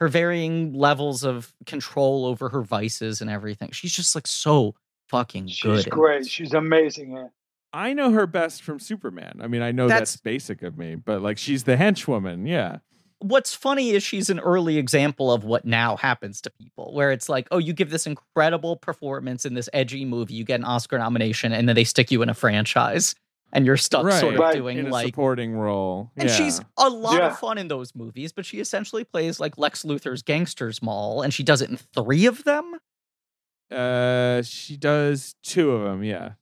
her varying levels of control over her vices and everything. She's just like so fucking good. She's great. She's amazing. Yeah. I know her best from Superman. I mean, I know that's, That's- basic of me, but like she's the henchwoman. Yeah. what's funny is she's an early example of what now happens to people where it's like oh you give this incredible performance in this edgy movie you get an oscar nomination and then they stick you in a franchise and you're stuck sort of Right. doing in a like supporting role. and yeah. she's a lot Yeah. of fun in those movies but she essentially plays like lex luthor's gangsters mall and she does it in three of them uh she does two of them, yeah.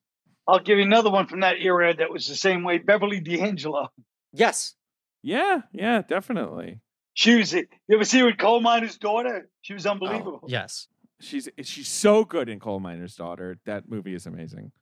I'll give you another one from that era that was the same way. Beverly D'Angelo. yes Yeah, yeah, definitely. She was. It you ever see her in Coal Miner's Daughter? She was Oh, unbelievable. yes She's she's so good in Coal Miner's Daughter. That movie is amazing.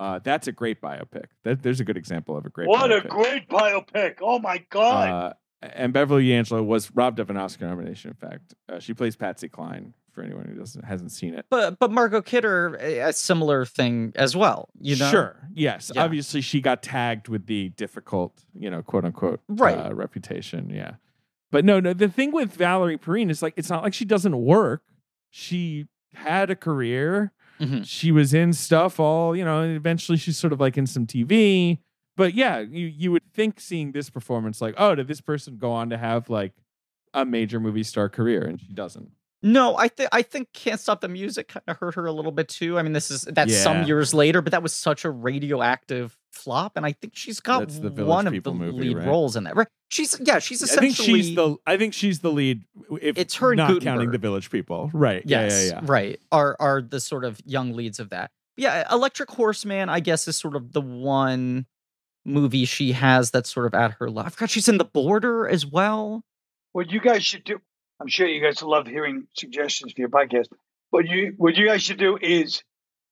Uh, that's a great biopic. That, there's a good example of a great. What a great biopic! Oh my god! Uh, and Beverly D'Angelo was robbed of an Oscar nomination. In fact, uh, she plays Patsy Cline. For anyone who doesn't hasn't seen it, but but margot kidder a a similar thing as well you know sure, yes, Yeah. obviously she got tagged with the difficult, you know, quote unquote, Right. uh, reputation. Yeah, but no, no. The thing with Valerie Perrine is like it's not like she doesn't work. She had a career. Mhm. She was in stuff all, you know, and eventually she's sort of like in some TV. But yeah, you you would think seeing this performance like, oh, did this person go on to have like a major movie star career? And she doesn't. No, I think I think "Can't Stop the Music" kind of hurt her a little bit too. I mean, this is that's some years later, but that was such a radioactive flop, and I think she's got That's the one of the movie, lead right? roles in that. Right? She's yeah, she's essentially. I think she's the I think she's the lead. If It's her and not counting the Village People, right? yes, Yeah, yeah, yeah. right. Are are the sort of young leads of that? Yeah, Electric Horseman, I guess, is sort of the one movie she has that's sort of at her level. I forgot she's in The Border as well. what you guys should do. I'm sure you guys love hearing suggestions for your podcast. But you, what you guys should do is,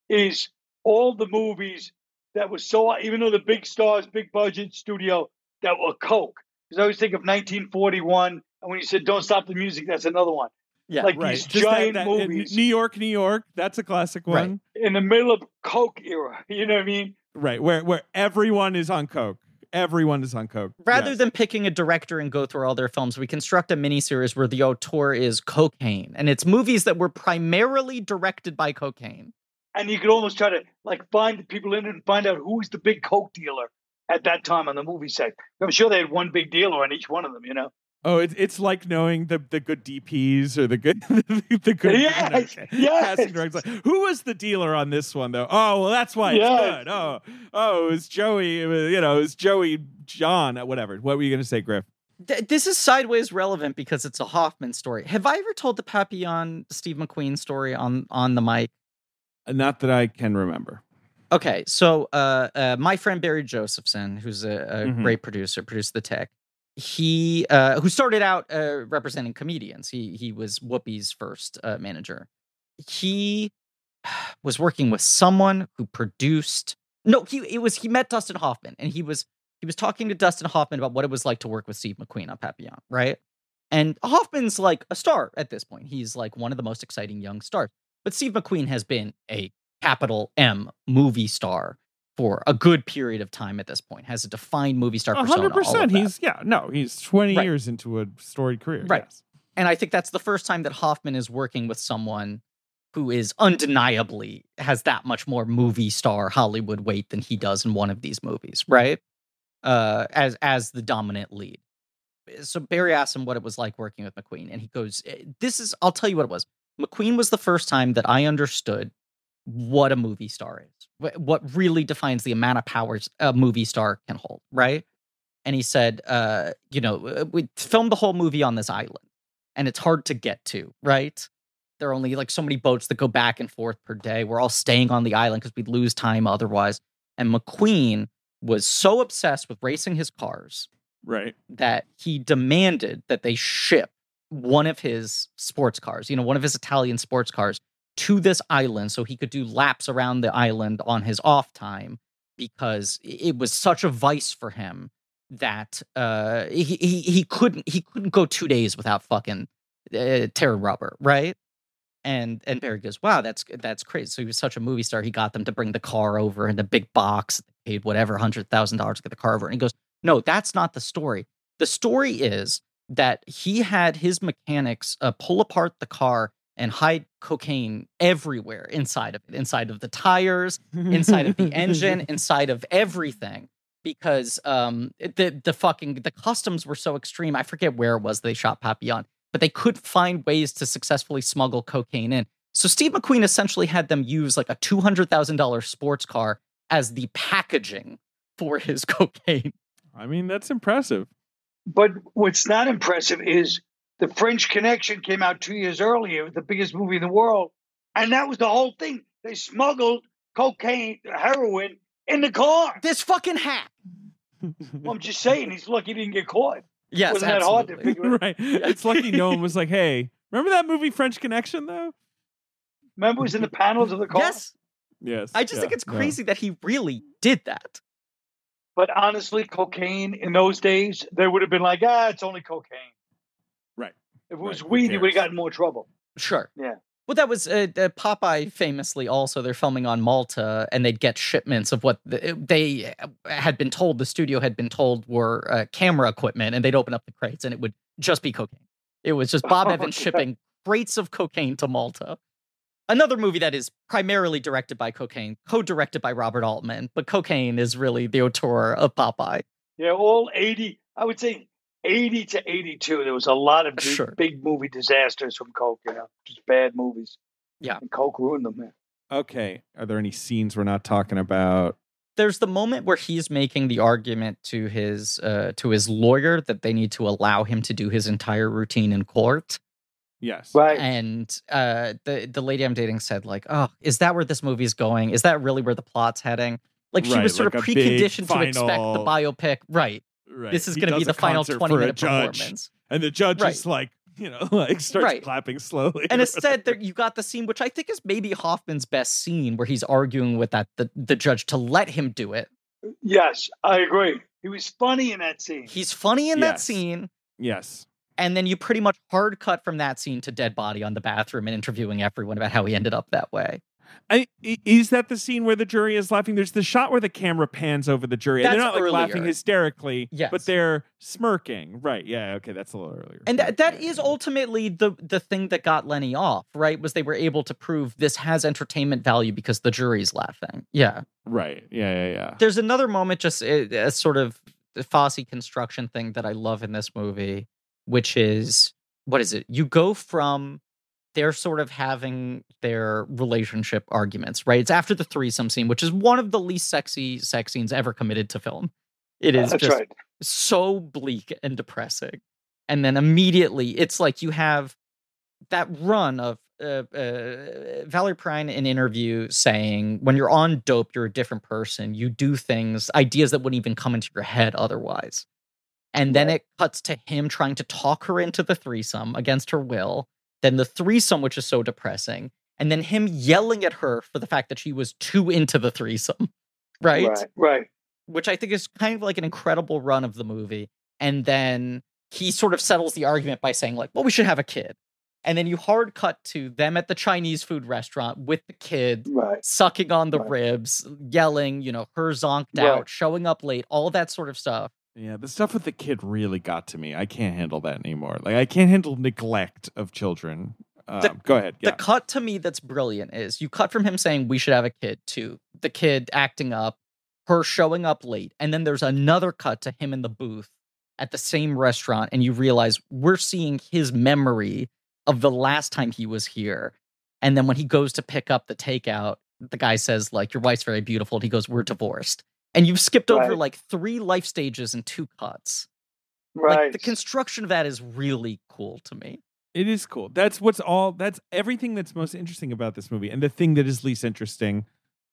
is all the movies that were so, even though the big stars, big budget studio that were Coke. Because I always think of 1941, and when you said "Don't Stop the Music," that's another one. Yeah, Like Right. these Just giant that- uh, in movies New York, New York. That's a classic Right. one. in the middle of Coke era. You know what I mean? Right. Where where everyone is on coke. Everyone is on coke. Rather Yes. than picking a director and go through all their films, we construct a miniseries where the auteur is cocaine, and it's movies that were primarily directed by cocaine. and you could almost try to like find the people in it and find out who was the big coke dealer at that time on the movie set. I'm sure they had one big dealer on each one of them. You know. Oh, it's it's like knowing the, the good DPs or the good the good Yes, you know, yes. casting directors. Like, who was the dealer on this one though? Oh, well, that's why Yes. it's good. Oh, oh, it was Joey. It was, you know, it was Joey John. uh, Whatever. What were you gonna say, Griff? Th- this is sideways relevant because it's a Hoffman story. Have I ever told the Papillon Steve McQueen story on on the mic? Uh, Not that I can remember. Okay, so uh, uh, my friend Barry Josephson, who's a, a Mhm. great producer, produced the Tick. He uh, who started out uh, representing comedians. He he was Whoopi's first uh, manager. He was working with someone who produced. No, he it was he met Dustin Hoffman, and he was he was talking to Dustin Hoffman about what it was like to work with Steve McQueen on Papillon, right? And Hoffman's like a star at this point. He's like one of the most exciting young stars. But Steve McQueen has been a capital M movie star for a good period of time at this point. Has a defined movie star hundred percent. He's yeah. No, he's twenty Right. years into a storied career. Right. Yes. and I think that's the first time that Hoffman is working with someone who is undeniably has that much more movie star Hollywood weight than he does in one of these movies, right? Uh, as as the dominant lead. So Barry asked him what it was like working with McQueen, and he goes, "Eh, "This is I'll tell you what it was. McQueen was the first time that I understood what a movie star is, what really defines the amount of powers a movie star can hold, right?" And he said, uh, "You know, uh, we filmed the whole movie on this island." and it's hard to get to, right? There are only like so many boats that go back and forth per day. We're all staying on the island because we'd lose time otherwise. And McQueen was so obsessed with racing his cars Right. that he demanded that they ship one of his sports cars, you know, one of his Italian sports cars to this island so he could do laps around the island on his off time because it was such a vice for him that uh he he, he couldn't he couldn't go 2 days without fucking uh, tear rubber, right? And and Barry goes, "Wow, that's that's crazy." So he was such a movie star. He got them to bring the car over in the big box. Paid whatever hundred thousand dollars to get the car over. And he goes, "No, that's not the story. The story is that he had his mechanics uh, pull apart the car and hide cocaine everywhere inside of it, inside of the tires, inside of the engine, inside of everything." Because um, the the fucking the customs were so extreme. I forget where it was they shot Papillon, but they could find ways to successfully smuggle cocaine in. So Steve McQueen essentially had them use like a two hundred thousand dollars sports car as the packaging for his cocaine. I mean, that's impressive. But what's not impressive is the French Connection came out two years earlier, the biggest movie in the world, and that was the whole thing. They smuggled cocaine, heroin in the car. This fucking hack. Well, I'm just saying, he's lucky he didn't get caught. Yes, Wasn't that hard to absolutely. figure out? right. It's lucky no one was like, "Hey, remember that movie French Connection?" Though. Remember, it was in the panels of the car. Yes, Yes. I just yeah, think it's no. crazy that he really did that. But honestly, cocaine in those days, they would have been like, ah, it's only cocaine. If it was Right, weed, he would have gotten more trouble. Sure. Yeah. Well, that was uh, uh, Popeye famously also. They're filming on Malta, and they'd get shipments of what the, they uh, had been told. The studio had been told were uh, camera equipment, and they'd open up the crates, and it would just be cocaine. It was just Bob Oh, Evans shipping crates of cocaine to Malta. Another movie that is primarily directed by cocaine, co-directed by Robert Altman, but cocaine is really the auteur of Popeye. Yeah, all 80, I would say 80 to 82, there was a lot of big, Sure. big movie disasters from Coke, you know, just bad movies. Yeah. And Coke ruined them, man. Okay. Are there any scenes we're not talking about? there's the moment where he's making the argument to his uh, to his lawyer that they need to allow him to do his entire routine in court. Yes. Right. And uh, the the lady I'm dating said like, "Oh, is that where this movie's going? Is that really where the plot's heading?" Like she Right, was sort like of preconditioned to expect the biopic. Right. Right. This is going to be the final 20 for minute judge, performance. and the judge Right. is like, you know, like starts Right. clapping slowly. And instead, there, you got the scene, which I think is maybe Hoffman's best scene, where he's arguing with that the, the judge to let him do it. Yes, I agree. He was funny in that scene. He's funny in that scene, yes. and then you pretty much hard cut from that scene to dead body on the bathroom and interviewing everyone about how he ended up that way. I, is that the scene where the jury is laughing? There's the shot where the camera pans over the jury, and they're not like laughing hysterically, Yes. but they're smirking. Right? Yeah. Okay, that's a little earlier. And that, that is ultimately the the thing that got Lenny off, right? Was they were able to prove this has entertainment value because the jury's laughing. Yeah. right. Yeah, yeah, yeah. There's another moment, just eh, a, a sort of Fosse construction thing that I love in this movie, which is what is it? You go from they're sort of having their relationship arguments, right? It's after the threesome scene, which is one of the least sexy sex scenes ever committed to film. It is That's just right. so bleak and depressing. And then immediately, it's like you have that run of uh, uh, Valerie Perrine in interview saying, when you're on dope, you're a different person. You do things, ideas that wouldn't even come into your head otherwise. And then it cuts to him trying to talk her into the threesome against her will. Then the threesome, which is so depressing. And then him yelling at her for the fact that she was too into the threesome. Right? Right. Right. which I think is kind of like an incredible run of the movie. And then he sort of settles the argument by saying, like, well, we should have a kid. And then you hard cut to them at the Chinese food restaurant with the kid Right. sucking on the Right. ribs, yelling, you know, her zonked Right. out, showing up late, all that sort of stuff. Yeah, the stuff with the kid really got to me. I can't handle that anymore. Like I can't handle neglect of children. Um, The- go ahead. Yeah. The cut to me that's brilliant is you cut from him saying we should have a kid to the kid acting up, her showing up late, and then there's another cut to him in the booth at the same restaurant, and you realize we're seeing his memory of the last time he was here. And then when he goes to pick up the takeout, the guy says, like, your wife's very beautiful. And he goes, We're divorced. And you've skipped over like three life stages and two cuts. Right. Like the construction of that is really cool to me. It is cool. That's what's all. That's everything that's most interesting about this movie, and the thing that is least interesting,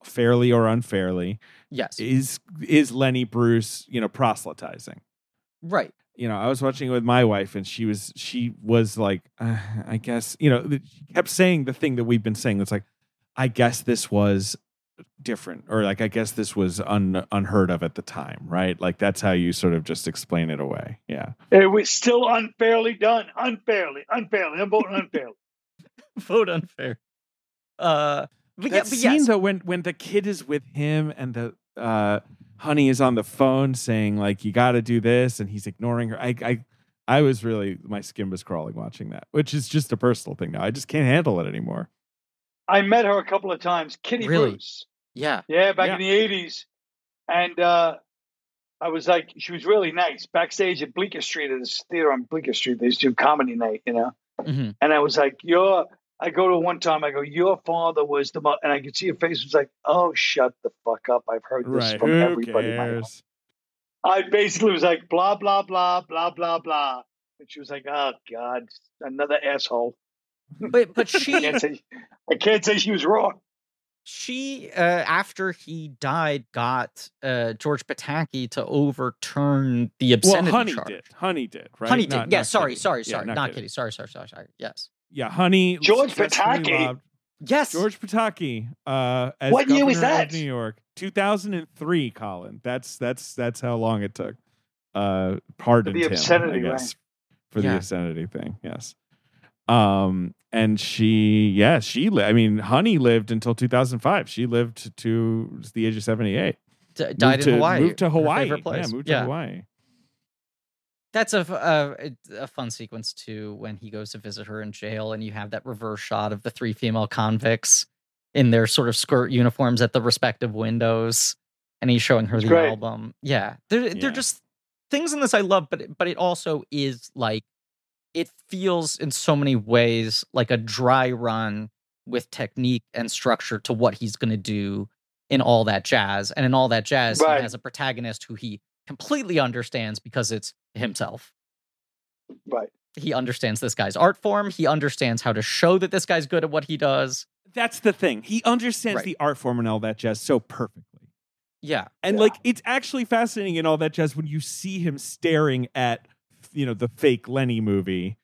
fairly or unfairly, Yes. is is Lenny Bruce. You know, proselytizing. right. You know, I was watching it with my wife, and she was she was like, uh, I guess you know, she kept saying the thing that we've been saying. It's like, I guess this was different, or like, I guess this was un, unheard of at the time, right? Like that's how you sort of just explain it away. Yeah. it was still unfairly done. Unfairly. Unfairly. I'm voting unfairly. vote unfair. Uh, but yeah, that but scene yes, though when when the kid is with him and the uh honey is on the phone saying like you got to do this and he's ignoring her I I I was really my skin was crawling watching that which is just a personal thing now I just can't handle it anymore I met her a couple of times. Kitty Really? Bruce. yeah, Yeah, back Yeah. in the eighties. And uh I was like, she was really nice. Backstage at Bleecker Street, at this theater on Bleecker Street, they used to do comedy night, you know. mhm. And I was like, Your I go to one time, I go, Your father was the mo-, and I could see her face was like, Oh, shut the fuck up. I've heard this right from who everybody. in my life." cares I basically was like, blah, blah, blah, blah, blah, blah. And she was like, Oh God, another asshole. But but I she can't say I can't say she was wrong. she uh, after he died got uh, George Pataki to overturn the well obscenity honey charge. did honey did right Honey Not- did. Yeah, sorry, Kitty. sorry, Yeah, sorry. not, not Kitty. Kitty. Sorry, sorry, sorry, sorry. Yes. yeah honey George Pataki? Yes. George Pataki, uh, as What year was that? New York, two thousand and three. Colin, that's that's that's how long it took. Uh, pardoned him, I obscenity, right? guess, for the obscenity thing. Yes. Um, and she, yeah, she. Li- I mean, Honey lived until two thousand five. She lived to the age of seventy eight. D- died to, in Hawaii. Moved to Hawaii. favorite place. Yeah, moved to Hawaii. That's a a fun sequence too when he goes to visit her in jail, and you have that reverse shot of the three female convicts in their sort of skirt uniforms at the respective windows, and he's showing her It's the great. album. Yeah, they're Yeah. they're just things in this I love, but it- but it also is like it feels in so many ways like a dry run with technique and structure to what he's going to do in all that jazz, and in all that jazz, Right. he has a protagonist who he completely understands because it's himself Right. he understands this guy's art form. He understands how to show that this guy's good at what he does. That's the thing. He understands Right. the art form and all that jazz so perfectly. Yeah. And Yeah. like it's actually fascinating in all that jazz when you see him staring at you know the fake Lenny movie.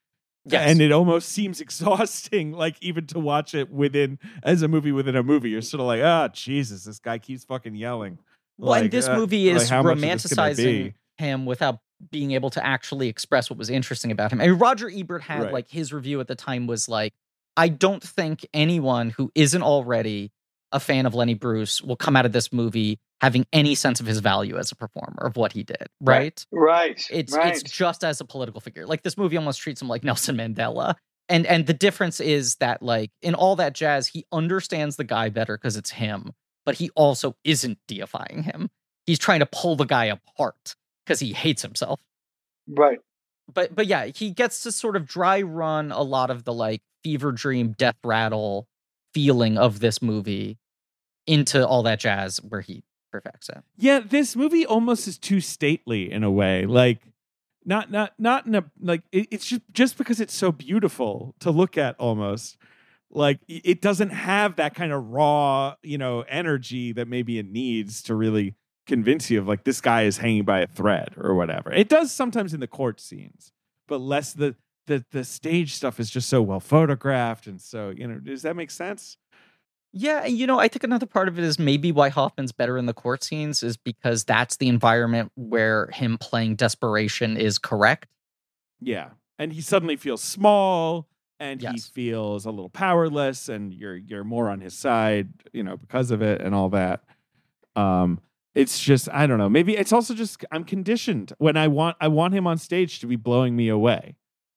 Yes. And it almost seems exhausting, like even to watch it within as a movie within a movie. You're sort of like, ah, Jesus, this guy keeps fucking yelling. well, and this uh, movie is how much of this can I romanticizing him without being able to actually express what was interesting about him. I mean, Roger Ebert had Right. like his review at the time was like, I don't think anyone who isn't already a fan of Lenny Bruce will come out of this movie having any sense of his value as a performer of what he did, right? Right. It's right. it's just as a political figure. Like this movie almost treats him like Nelson Mandela. And and the difference is that like in all that jazz, he understands the guy better because it's him, but he also isn't deifying him. He's trying to pull the guy apart because he hates himself. right. But but yeah, he gets to sort of dry run a lot of the like fever dream, death rattle feeling of this movie into all that jazz where he perfects it. Yeah, this movie almost is too stately in a way. Like not not not in a like it, it's just just because it's so beautiful to look at almost. Like it doesn't have that kind of raw, you know, energy that maybe it needs to really convince you of like this guy is hanging by a thread or whatever. It does sometimes in the court scenes, but less the the the stage stuff is just so well photographed and so, you know, does that make sense? Yeah, you know, I think another part of it is maybe why Hoffman's better in the court scenes is because that's the environment where him playing desperation is correct. Yeah. And he suddenly feels small and he feels a little powerless and you're you're more on his side, you know, because of it and all that. Um it's just I don't know. Maybe it's also just I'm conditioned when I want I want him on stage to be blowing me away.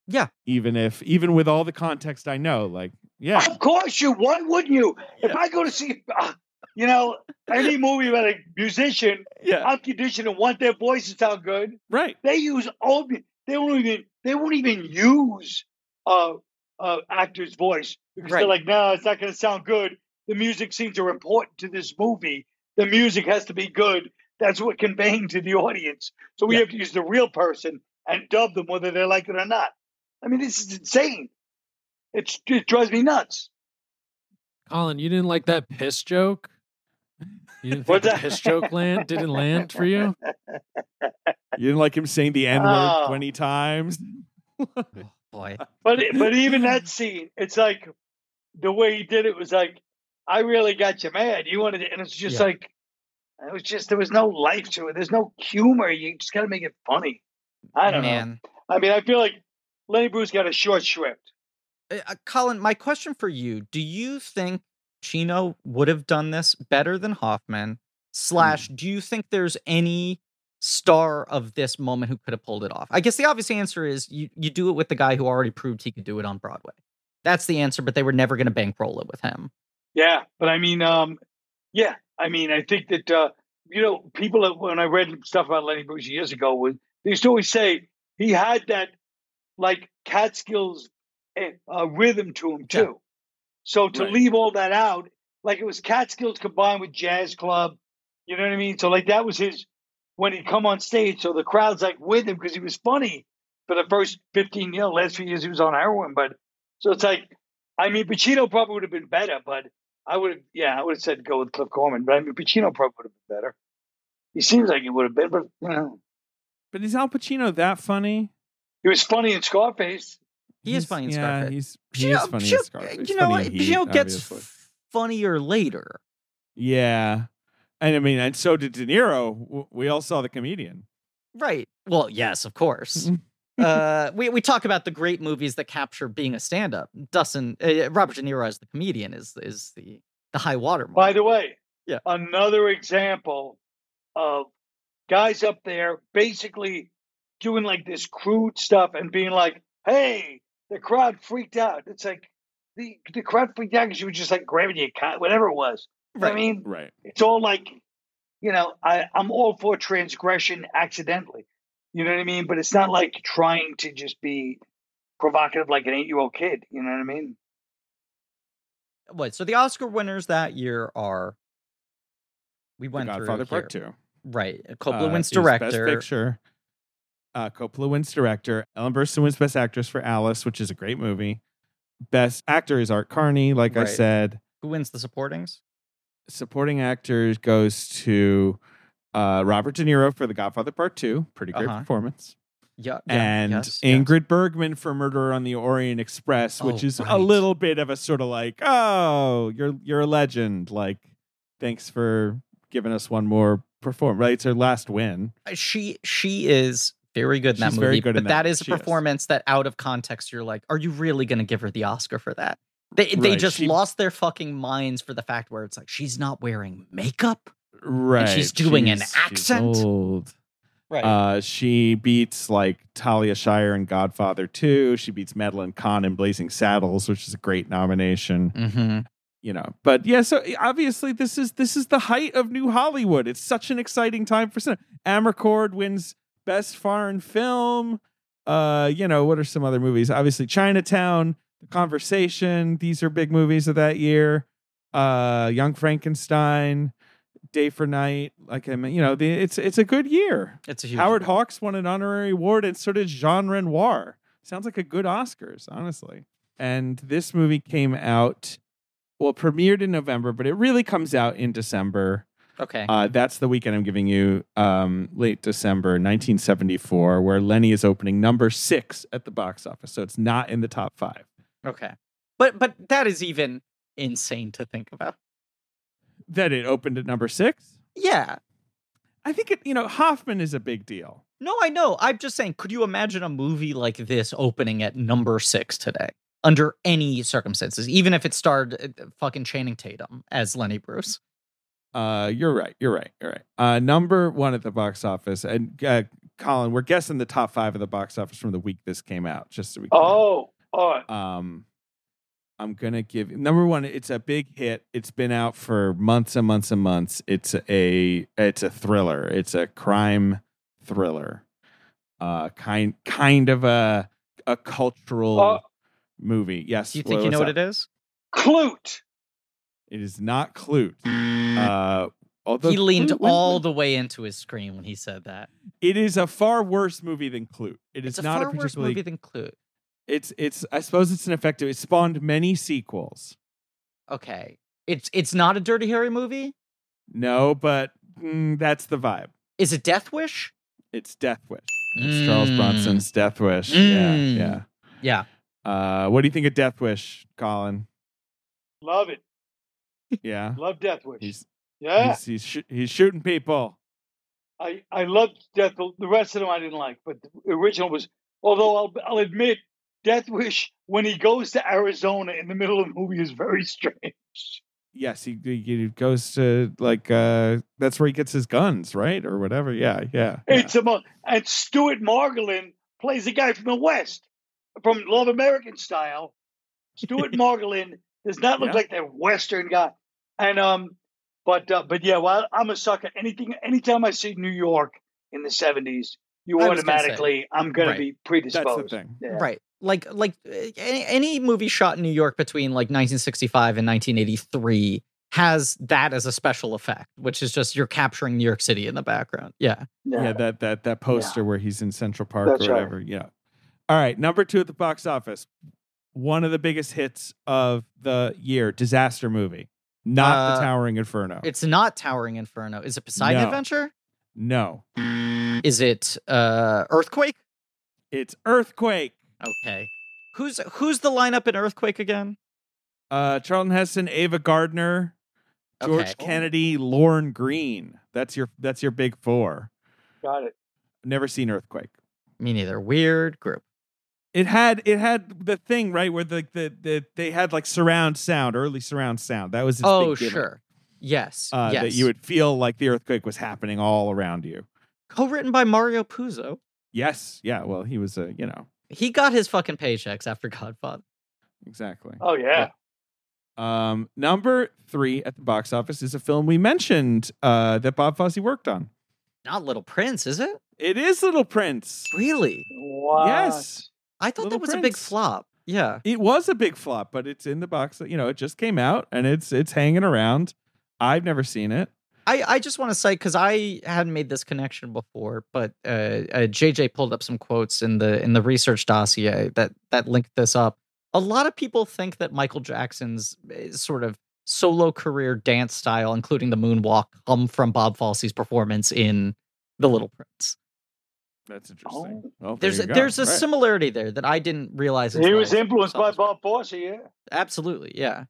Yeah. Even if even with all the context I know, like yeah. Of course you. Why wouldn't you? If I go to see, uh, you know, any movie about a musician, Yeah. I'm conditioned to want their voice to sound good. Right. They use old. They won't even. They won't even use uh, uh actor's voice because Right. they're like, no, it's not going to sound good. The music scenes are important to this movie. The music has to be good. That's what conveying to the audience. So we Yeah. have to use the real person and dub them whether they like it or not. I mean, this is insane. It's, it drives me nuts. Colin, you didn't like that piss joke? You didn't think What's the that? piss joke land didn't land for you? You didn't like him saying the N word Oh. 20 times. Oh, boy. But but even that scene, it's like the way he did it was like, I really got you mad. You wanted it, and it's just Yeah. like it was just there was no life to it. There's no humor. You just got to make it funny. I don't know. I mean, I feel like Lenny Bruce got a short shrift. Uh, uh, Colin, my question for you: Do you think Pacino would have done this better than Hoffman? Slash, do you think there's any star of this moment who could have pulled it off? I guess the obvious answer is you you do it with the guy who already proved he could do it on Broadway. That's the answer, but they were never going to bankroll it with him. Yeah, but I mean, um, yeah, I mean, I think that uh, you know, people when I read stuff about Lenny Bruce years ago, would they used to always say he had that like Catskills eh, uh, rhythm to him Yeah. too. So to Right. leave all that out, like it was Catskills combined with Jazz Club, you know what I mean? So like that was his when he come on stage. So the crowd's like with him because he was funny for the first fifteen, you know, last few years he was on heroin. But so it's like, I mean, Pacino probably would have been better, but I would have, yeah, I would have said go with Cliff Gorman. But I mean, Pacino probably would have been better. He seems like he would have been, but you know, But is Al Pacino that funny? He was funny in Scarface. He is funny in yeah, Scarface. He's, he is Pacino- funny in Scarface. You know, funny Heat, gets obviously. funnier later. Yeah. And I mean, and so did De Niro. We all saw the comedian. Right. Well, yes, of course. uh, we we talk about the great movies that capture being a stand-up. Dustin uh, Robert De Niro as the comedian is is the the high water mark. By the way, Yeah. another example of guys up there basically doing like this crude stuff and being like, "Hey, the crowd freaked out." It's like the the crowd freaked out because you were just like grabbing your cat, whatever it was. Right. I mean, Right. it's all like, you know, I I'm all for transgression accidentally. You know what I mean? But it's not like trying to just be provocative like an eight year old kid. You know what I mean? What? So the Oscar winners that year are we The went Godfather through Part. Two. Right. Coppola Uh, wins it was Best director. Picture. Uh, Coppola wins director. Ellen Burstyn wins Best Actress for Alice, which is a great movie. Best actor is Art Carney, like I said. Who wins the supportings? Supporting actors goes to uh, Robert De Niro for The Godfather Part Two. Pretty great Uh-huh. performance. Yeah. yeah, and yes, yes. Ingrid Bergman for Murder on the Orient Express, which Oh, is a little bit of a sort of like, oh, you're you're a legend. Like, thanks for giving us one more perform. Right, it's her last win. Uh, She she is very good in that She's movie. very good but that that. is a She is. performance that out of context you're like, are you really going to give her the Oscar for that? They they just she- lost their fucking minds for the fact where it's like she's not wearing makeup. Right. she's doing an she's accent? old. Right. Uh, she beats like Talia Shire in Godfather 2. She beats Madeline Kahn in Blazing Saddles, which is a great nomination. mm-hmm. You know, but yeah. So obviously, this is this is the height of New Hollywood. It's such an exciting time for cinema. Amarcord wins Best Foreign Film. Uh, you know, what are some other movies? Obviously, Chinatown, The Conversation. These are big movies of that year. Uh, Young Frankenstein, Day for Night. Like I mean, you know, the, it's it's a good year. It's a huge Howard Hawks won an honorary award, and so did Jean Renoir. Sounds like a good Oscars, honestly. And this movie came out, well, premiered in November, but it really comes out in December. Okay. Uh, that's the weekend I'm giving you, um, late December 1974, where Lenny is opening number six at the box office. So it's not in the top five. okay. But but that is even insane to think about. That it opened at number six? Yeah. I think it, you know, Hoffman is a big deal. No, I know. I'm just saying, could you imagine a movie like this opening at number six today? Under any circumstances, even if it starred uh, fucking Channing Tatum as Lenny Bruce. Uh, you're right. You're right. You're right. Uh, number one at the box office, and uh, Colin, we're guessing the top five of the box office from the week this came out, just so we. Can, Oh, all right. Um, I'm gonna give number one. It's a big hit. It's been out for months and months and months. It's a it's a thriller. It's a crime thriller. Uh, kind kind of a a cultural Uh, movie. Yes. Do you think you know what it is? Klute. It is not Klute. Uh, although he leaned Klute- when- all the way into his screen when he said that. It is a far worse movie than Klute. It is It's a not far a worse particularly. movie than Clue. it's it's. I suppose it's an effective. It spawned many sequels. Okay, it's it's not a Dirty Harry movie. No, but mm, that's the vibe. Is it Death Wish? It's Death Wish. It's Charles Mm. Bronson's Death Wish. Mm. Yeah, Yeah. yeah. Uh, what do you think of Death Wish, Colin? Love it. Yeah, Love Death Wish. he's yeah. he's he's, sh- he's shooting people. I, I loved Death. The rest of them I didn't like, but the original was. Although I'll I'll admit, Death Wish when he goes to Arizona in the middle of the movie is very strange. Yes, he, he goes to like uh that's where he gets his guns, right, or whatever. Yeah, yeah. yeah. It's a mo- and Stuart Margolin plays a guy from the West, from Love American style. Stuart Margolin does not look Yeah. like that Western guy, and um, but uh, but yeah, well, I'm a sucker. Anything, anytime I see New York in the '70s, you I was gonna say, automatically I'm gonna right. be That's predisposed. the thing. Yeah. Right. Like like uh, any, any movie shot in New York between like 1965 and 1983 has that as a special effect, which is just you're capturing New York City in the background. Yeah. Yeah. Yeah, that that that poster where he's in Central Park That's or right. whatever. Yeah. All right, number two at the box office. One of the biggest hits of the year, disaster movie. Not the Uh, Towering Inferno. It's not Towering Inferno. Is it Poseidon No. Adventure? no, Is it uh Earthquake? it's Earthquake. Okay. Who's who's the lineup in Earthquake again? Uh, Charlton Heston, Ava Gardner, George Okay. Kennedy, Lorne Greene. That's your that's your big four. Got it. Never seen Earthquake. Me neither. Weird group. It had it had the thing right where the the, the they had like surround sound, early surround sound. That was its Oh, big sure. Yes. Uh, yes. That you would feel like the earthquake was happening all around you. Co-written by Mario Puzo. Yes, yeah. Well, he was a you know He got his fucking paychecks after Godfather. exactly. Oh yeah. Um, number three at the box office is a film we mentioned uh, that Bob Fosse worked on. Not Little Prince, is it? It is Little Prince. Really? What? Yes, I thought Little that was a big flop. Yeah. it was a big flop, but it's in the box. You know, it just came out and it's it's hanging around. I've never seen it. I, I just want to say because I hadn't made this connection before, but uh, uh, JJ pulled up some quotes in the in the research dossier that that linked this up. A lot of people think that Michael Jackson's uh, sort of solo career dance style, including the moonwalk, come from Bob Fosse's performance in The Little Prince. That's interesting. Oh. Well, There's you a, there's a Right. similarity there that I didn't realize. He was influenced by Bob Fosse, yeah. Absolutely, yeah.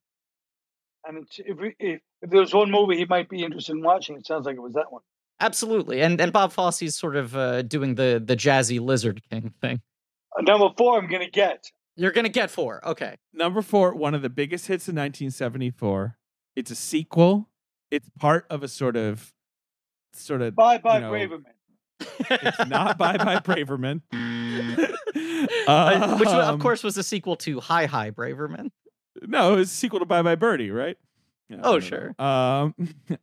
And it's, if, we- if if there was one movie he might be interested in watching, it sounds like it was that one. Absolutely, and and Bob Fosse's sort of uh, doing the the jazzy Lizard King thing. Uh, number four, I'm gonna get. You're gonna get four. Okay. Number four, one of the biggest hits in 1974. It's a sequel. It's part of a sort of, sort of. Bye bye, you know, Braverman. It's not Bye Bye Braverman. Uh, Which, of Um, course, was a sequel to Hi Hi Braverman. No, it's a sequel to Bye Bye Birdie, right? Yeah, Oh, sure. Um,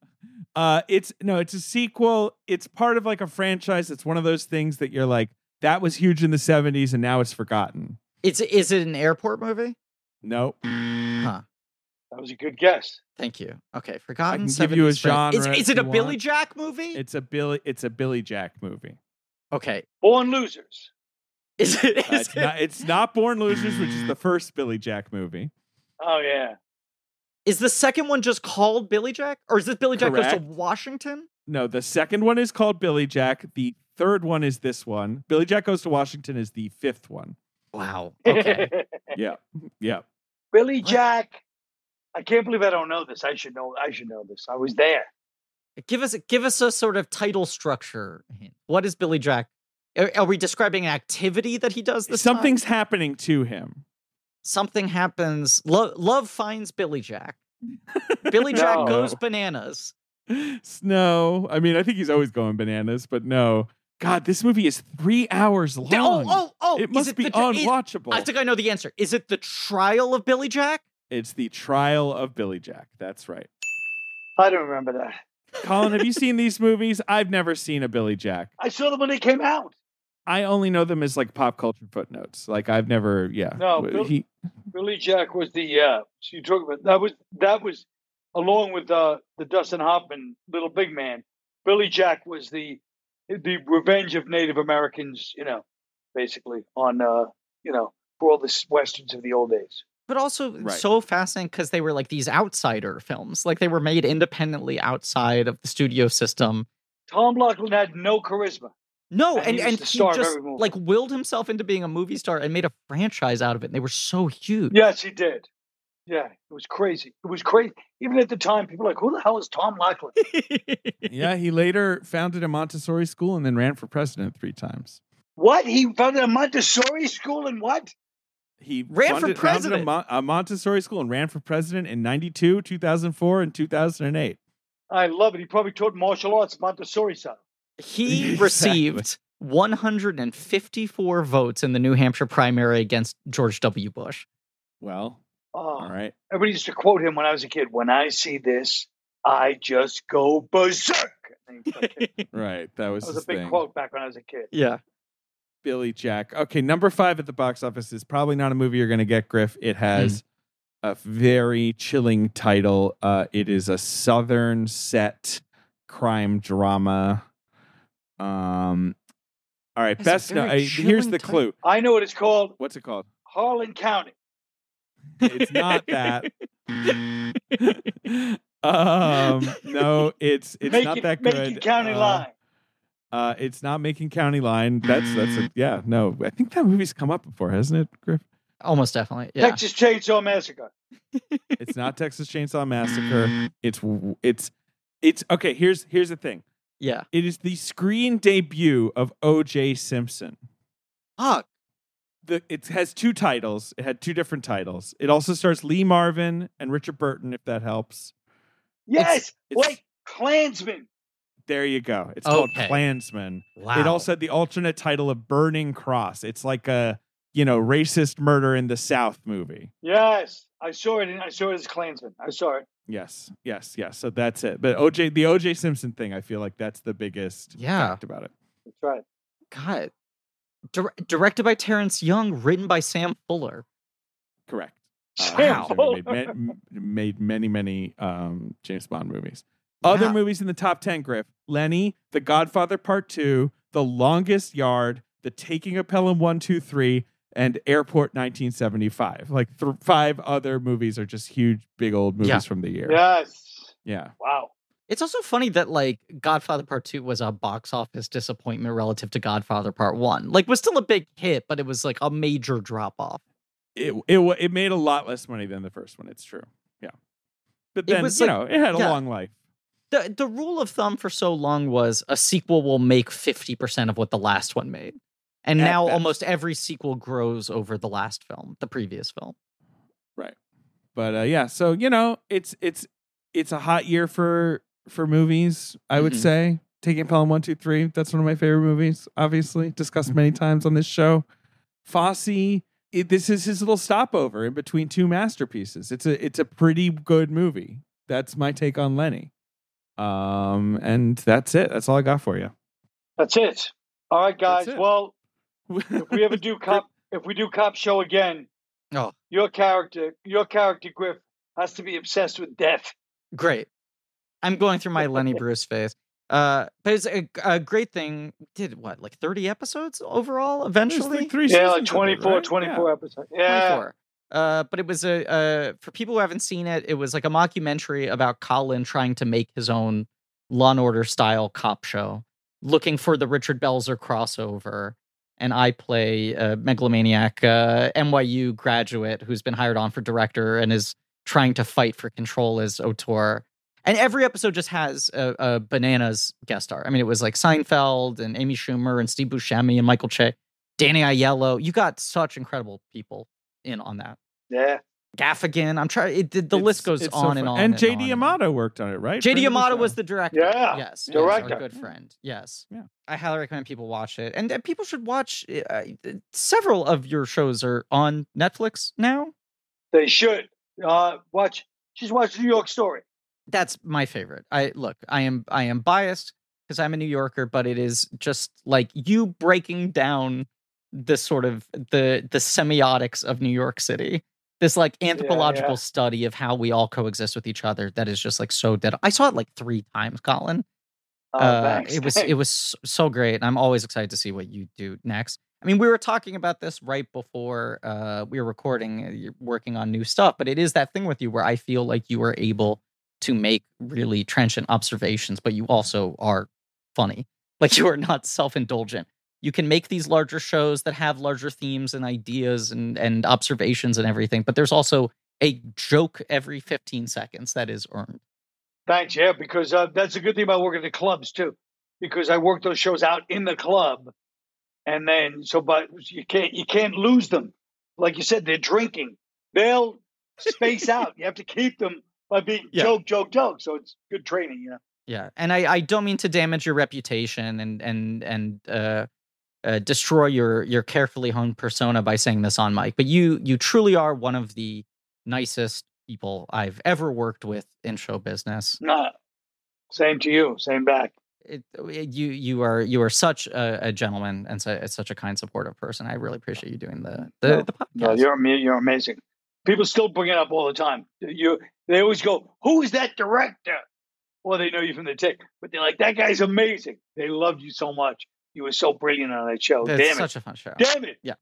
uh, it's no, it's a sequel. It's part of like a franchise. It's one of those things that you're like, that was huge in the 70s and now it's forgotten. It's is it an airport movie? Nope. Huh. That was a good guess. Thank you. Okay, forgotten. can give you a 70s frank- Is, genre is it a you Billy want. Jack movie? It's a Billy. It's a Billy Jack movie. okay. Born losers. Is it? Uh, it's it not. It's not Born Losers, which is the first Billy Jack movie. Oh yeah. is the second one just called Billy Jack, or is this Billy Jack goes to Washington? No, the second one is called Billy Jack. The third one is this one. Billy Jack goes to Washington is the fifth one. Wow. Okay. Yeah, yeah. Billy Jack. I can't believe I don't know this. I should know. I should know this. I was there. give us give us a sort of title structure. hint. What is Billy Jack? Are, are we describing an activity that he does this time? Something's happening to him. something happens. Lo- love finds Billy Jack. Billy Jack No. goes bananas. No, I mean, I think he's always going bananas, but no. God, this movie is three hours oh, long. Oh, oh, oh! It must be the tra- is- unwatchable. I think I know the answer. Is it the trial of Billy Jack? It's the trial of Billy Jack. That's right. I don't remember that. Colin, have you seen these movies? I've never seen a Billy Jack. I saw them when they came out. I only know them as like pop culture footnotes. Like I've never, yeah. No, Bill- he, Billy Jack was the uh so you talk about that was that was along with uh the Dustin Hoffman Little Big Man. Billy Jack was the the revenge of Native Americans, you know, basically on uh you know for all the westerns of the old days. But also Right. so fascinating because they were like these outsider films. Like they were made independently outside of the studio system. Tom Laughlin had no charisma. No, And and he and he just like willed himself into being a movie star and made a franchise out of it. And they were so huge. Yes, he did. Yeah, it was crazy. It was crazy. Even at the time, people were like, "Who the hell is Tom Laughlin?" yeah, he later founded a Montessori school and then ran for president three times. What? He founded a Montessori school and what? He Ran for funded, founded a, president. Mon- a Montessori school and ran for president in 92, 2004, and 2008. I love it. He probably taught martial arts Montessori style. He Exactly. received 154 votes in the New Hampshire primary against George W. Bush. Well, Oh, all right. Everybody used to quote him when I was a kid. When I see this, I just go berserk. And he- that Right. That was, was his a big thing. quote back when I was a kid. yeah. Billy Jack. Okay, number five at the box office is probably not a movie you're going to get, Griff. It has Hmm. a very chilling title. Uh, it is a southern set crime drama. Um, all right, That's best. No, I, here's chilling the title. clue. I know what it's called. What's it called? Harlan County. It's not that. um, no, it's it's Make not it, that good. it county Uh, line. Uh, it's not Macon County Line. That's that's a, yeah. No, I think that movie's come up before, hasn't it, Griff? Almost definitely. Yeah. Texas Chainsaw Massacre. It's not Texas Chainsaw Massacre. It's it's it's okay. Here's here's the thing. Yeah. It is the screen debut of O.J. Simpson. Fuck. The it has two titles. It had two different titles. It also stars Lee Marvin and Richard Burton, if that helps. Yes, it's- like Klansman. There you go. It's called Okay. Klansman. Wow. It also had the alternate title of Burning Cross. It's like a you know racist murder in the South movie. Yes, I saw it. I saw it as Klansman. I saw it. Yes, yes, yes. So that's it. But OJ, the OJ Simpson thing, I feel like that's the biggest Yeah. fact about it. That's right. God. Dir- directed by Terrence Young, written by Sam Fuller. Correct. Uh, Sam Simpson Fuller. made, ma- made many, many um, James Bond movies. Other Yeah. movies in the top ten, Griff: Lenny, The Godfather Part Two, The Longest Yard, The Taking of Pelham One, Two, Three, and Airport 1975. Like th- five other movies are just huge, big old movies Yeah. from the year. Yes. Yeah. Wow. It's also funny that like Godfather Part 2 was a box office disappointment relative to Godfather Part 1. Like was still a big hit, but it was like a major drop off. it it wa- it made a lot less money than the first one. It's true. Yeah, but It then was you like- know it had a yeah. long life. The the rule of thumb for so long was a sequel will make 50% of what the last one made. And At now best. almost every sequel grows over the last film, the previous film. Right. But uh, yeah, so you know, it's it's it's a hot year for for movies. I would Mhm. say Taking Pelham One Two Three. That's one of my favorite movies. Obviously, discussed many times on this show. Fosse. It, this is his little stopover in between two masterpieces. It's a it's a pretty good movie. That's my take on Lenny. Um, and that's it. That's all I got for you. That's it. All right, guys. Well, if we ever do cop, if we do cop show again, Oh. your character, your character Griff has to be obsessed with death. Great. I'm going through my Lenny Bruce phase. Uh, but it's a, a great thing. Did what, like 30 episodes overall eventually? like three Yeah, like seasons of it, 24, right? 24 episodes. Yeah. 24. Uh, but it was a uh, for people who haven't seen it, it was like a mockumentary about Colin trying to make his own Law and Order style cop show, looking for the Richard Belzer crossover. And I play a megalomaniac uh, NYU graduate who's been hired on for director and is trying to fight for control as auteur. And every episode just has a, a bananas guest star. I mean, it was like Seinfeld and Amy Schumer and Steve Buscemi and Michael Che, Danny Aiello. You got such incredible people in on that. Yeah. Gaffigan. I'm trying. It, the the It's- list goes it's so on and on. And on JD and on. Amato worked on it, right? JD Friend of the Amato was the director. Yeah, Yes. director. Yes, our good friend. Yes. Yeah. I highly recommend people watch it. And uh, people should watch uh, several of your shows are on Netflix now. They should. Uh, watch. Just watch New York Story. That's my favorite. I look, I am I am biased because I'm a New Yorker, but it is just like you breaking down the sort of the the semiotics of New York City. This like anthropological yeah. study of how we all coexist with each other that is just like so dead. I saw it like three times, Colin. Oh, Uh, it was it was so- so great, and I'm always excited to see what you do next. I mean, we were talking about this right before uh, we were recording. uh, You're working on new stuff, but it is that thing with you where I feel like you are able to make really trenchant observations, but you also are funny. Like you are not self indulgent. You can make these larger shows that have larger themes and ideas and and observations and everything, but there's also a joke every 15 seconds that is earned. Thanks, yeah, because uh, that's a good thing about working at clubs too, because I work those shows out in the club, and then so but you can't you can't lose them. Like you said, they're drinking. They'll space out. You have to keep them by being Yeah. joke, joke, joke. So it's good training, you know. Yeah, and I, I don't mean to damage your reputation and and and uh, uh, destroy your your carefully honed persona by saying this on mic, but you you truly are one of the nicest people I've ever worked with in show business. No, same to you. Same back. It, it- you you are you are such a, a gentleman and so, such a kind, supportive person. I really appreciate you doing the the, No, the podcast. No, you're you're amazing. People still bring it up all the time. You they always go, "Who's that director?" Well, they know you from the tick, but they're like, "That guy's amazing." They loved you so much. You were so brilliant on that show. it's Damn it! such a fun show. Damn it! Yeah.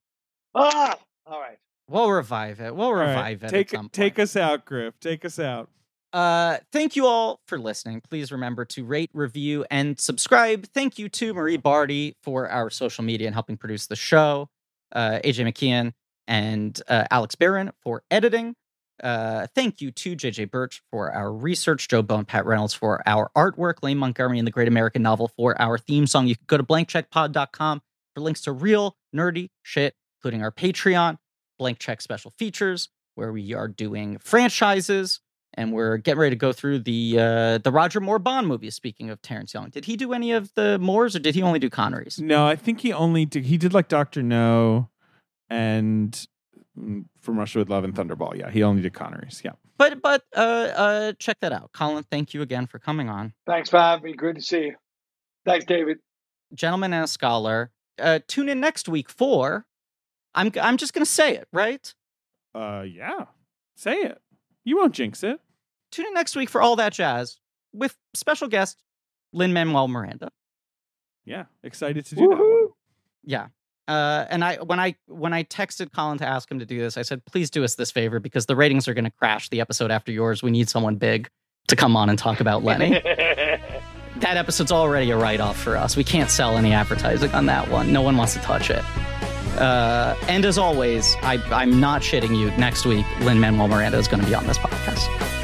Ah, all right. We'll revive it. We'll All right, revive it. Take at some take us out, Griff. Take us out. Uh, thank you all for listening. Please remember to rate, review, and subscribe. Thank you to Marie Bardi for our social media and helping produce the show. Uh, AJ McKeon and uh, Alex Barron for editing. Uh, thank you to JJ Birch for our research, Joe Bone, Pat Reynolds for our artwork, Lane Montgomery and the Great American Novel for our theme song. You can go to blankcheckpod.com for links to real nerdy shit, including our Patreon, blank check special features, where we are doing franchises and we're getting ready to go through the uh, the Roger Moore Bond movies. Speaking of Terrence Young, did he do any of the Moores or did he only do Connerys? No, I think he only did. He did like Doctor No, and From Russia with Love and Thunderball. Yeah, he only did Connery's. Yeah. But but uh, uh, check that out, Colin. Thank you again for coming on, Thanks for having me. Good to see you. Thanks, David. gentleman and a scholar. Uh, tune in next week for. I'm I'm just gonna say it right. Uh, yeah. Say it. You won't jinx it. Tune in next week for all that jazz with special guest Lin Manuel Miranda. Yeah, excited to do that. One. Yeah. Uh, and I when I when I texted Colin to ask him to do this, I said, please do us this favor because the ratings are going to crash the episode after yours. We need someone big to come on and talk about Lenny. that episode's already a write off for us. We can't sell any advertising on that one. No one wants to touch it. Uh, and as always, I, I'm not shitting you. Next week, Lin Manuel Miranda is going to be on this podcast.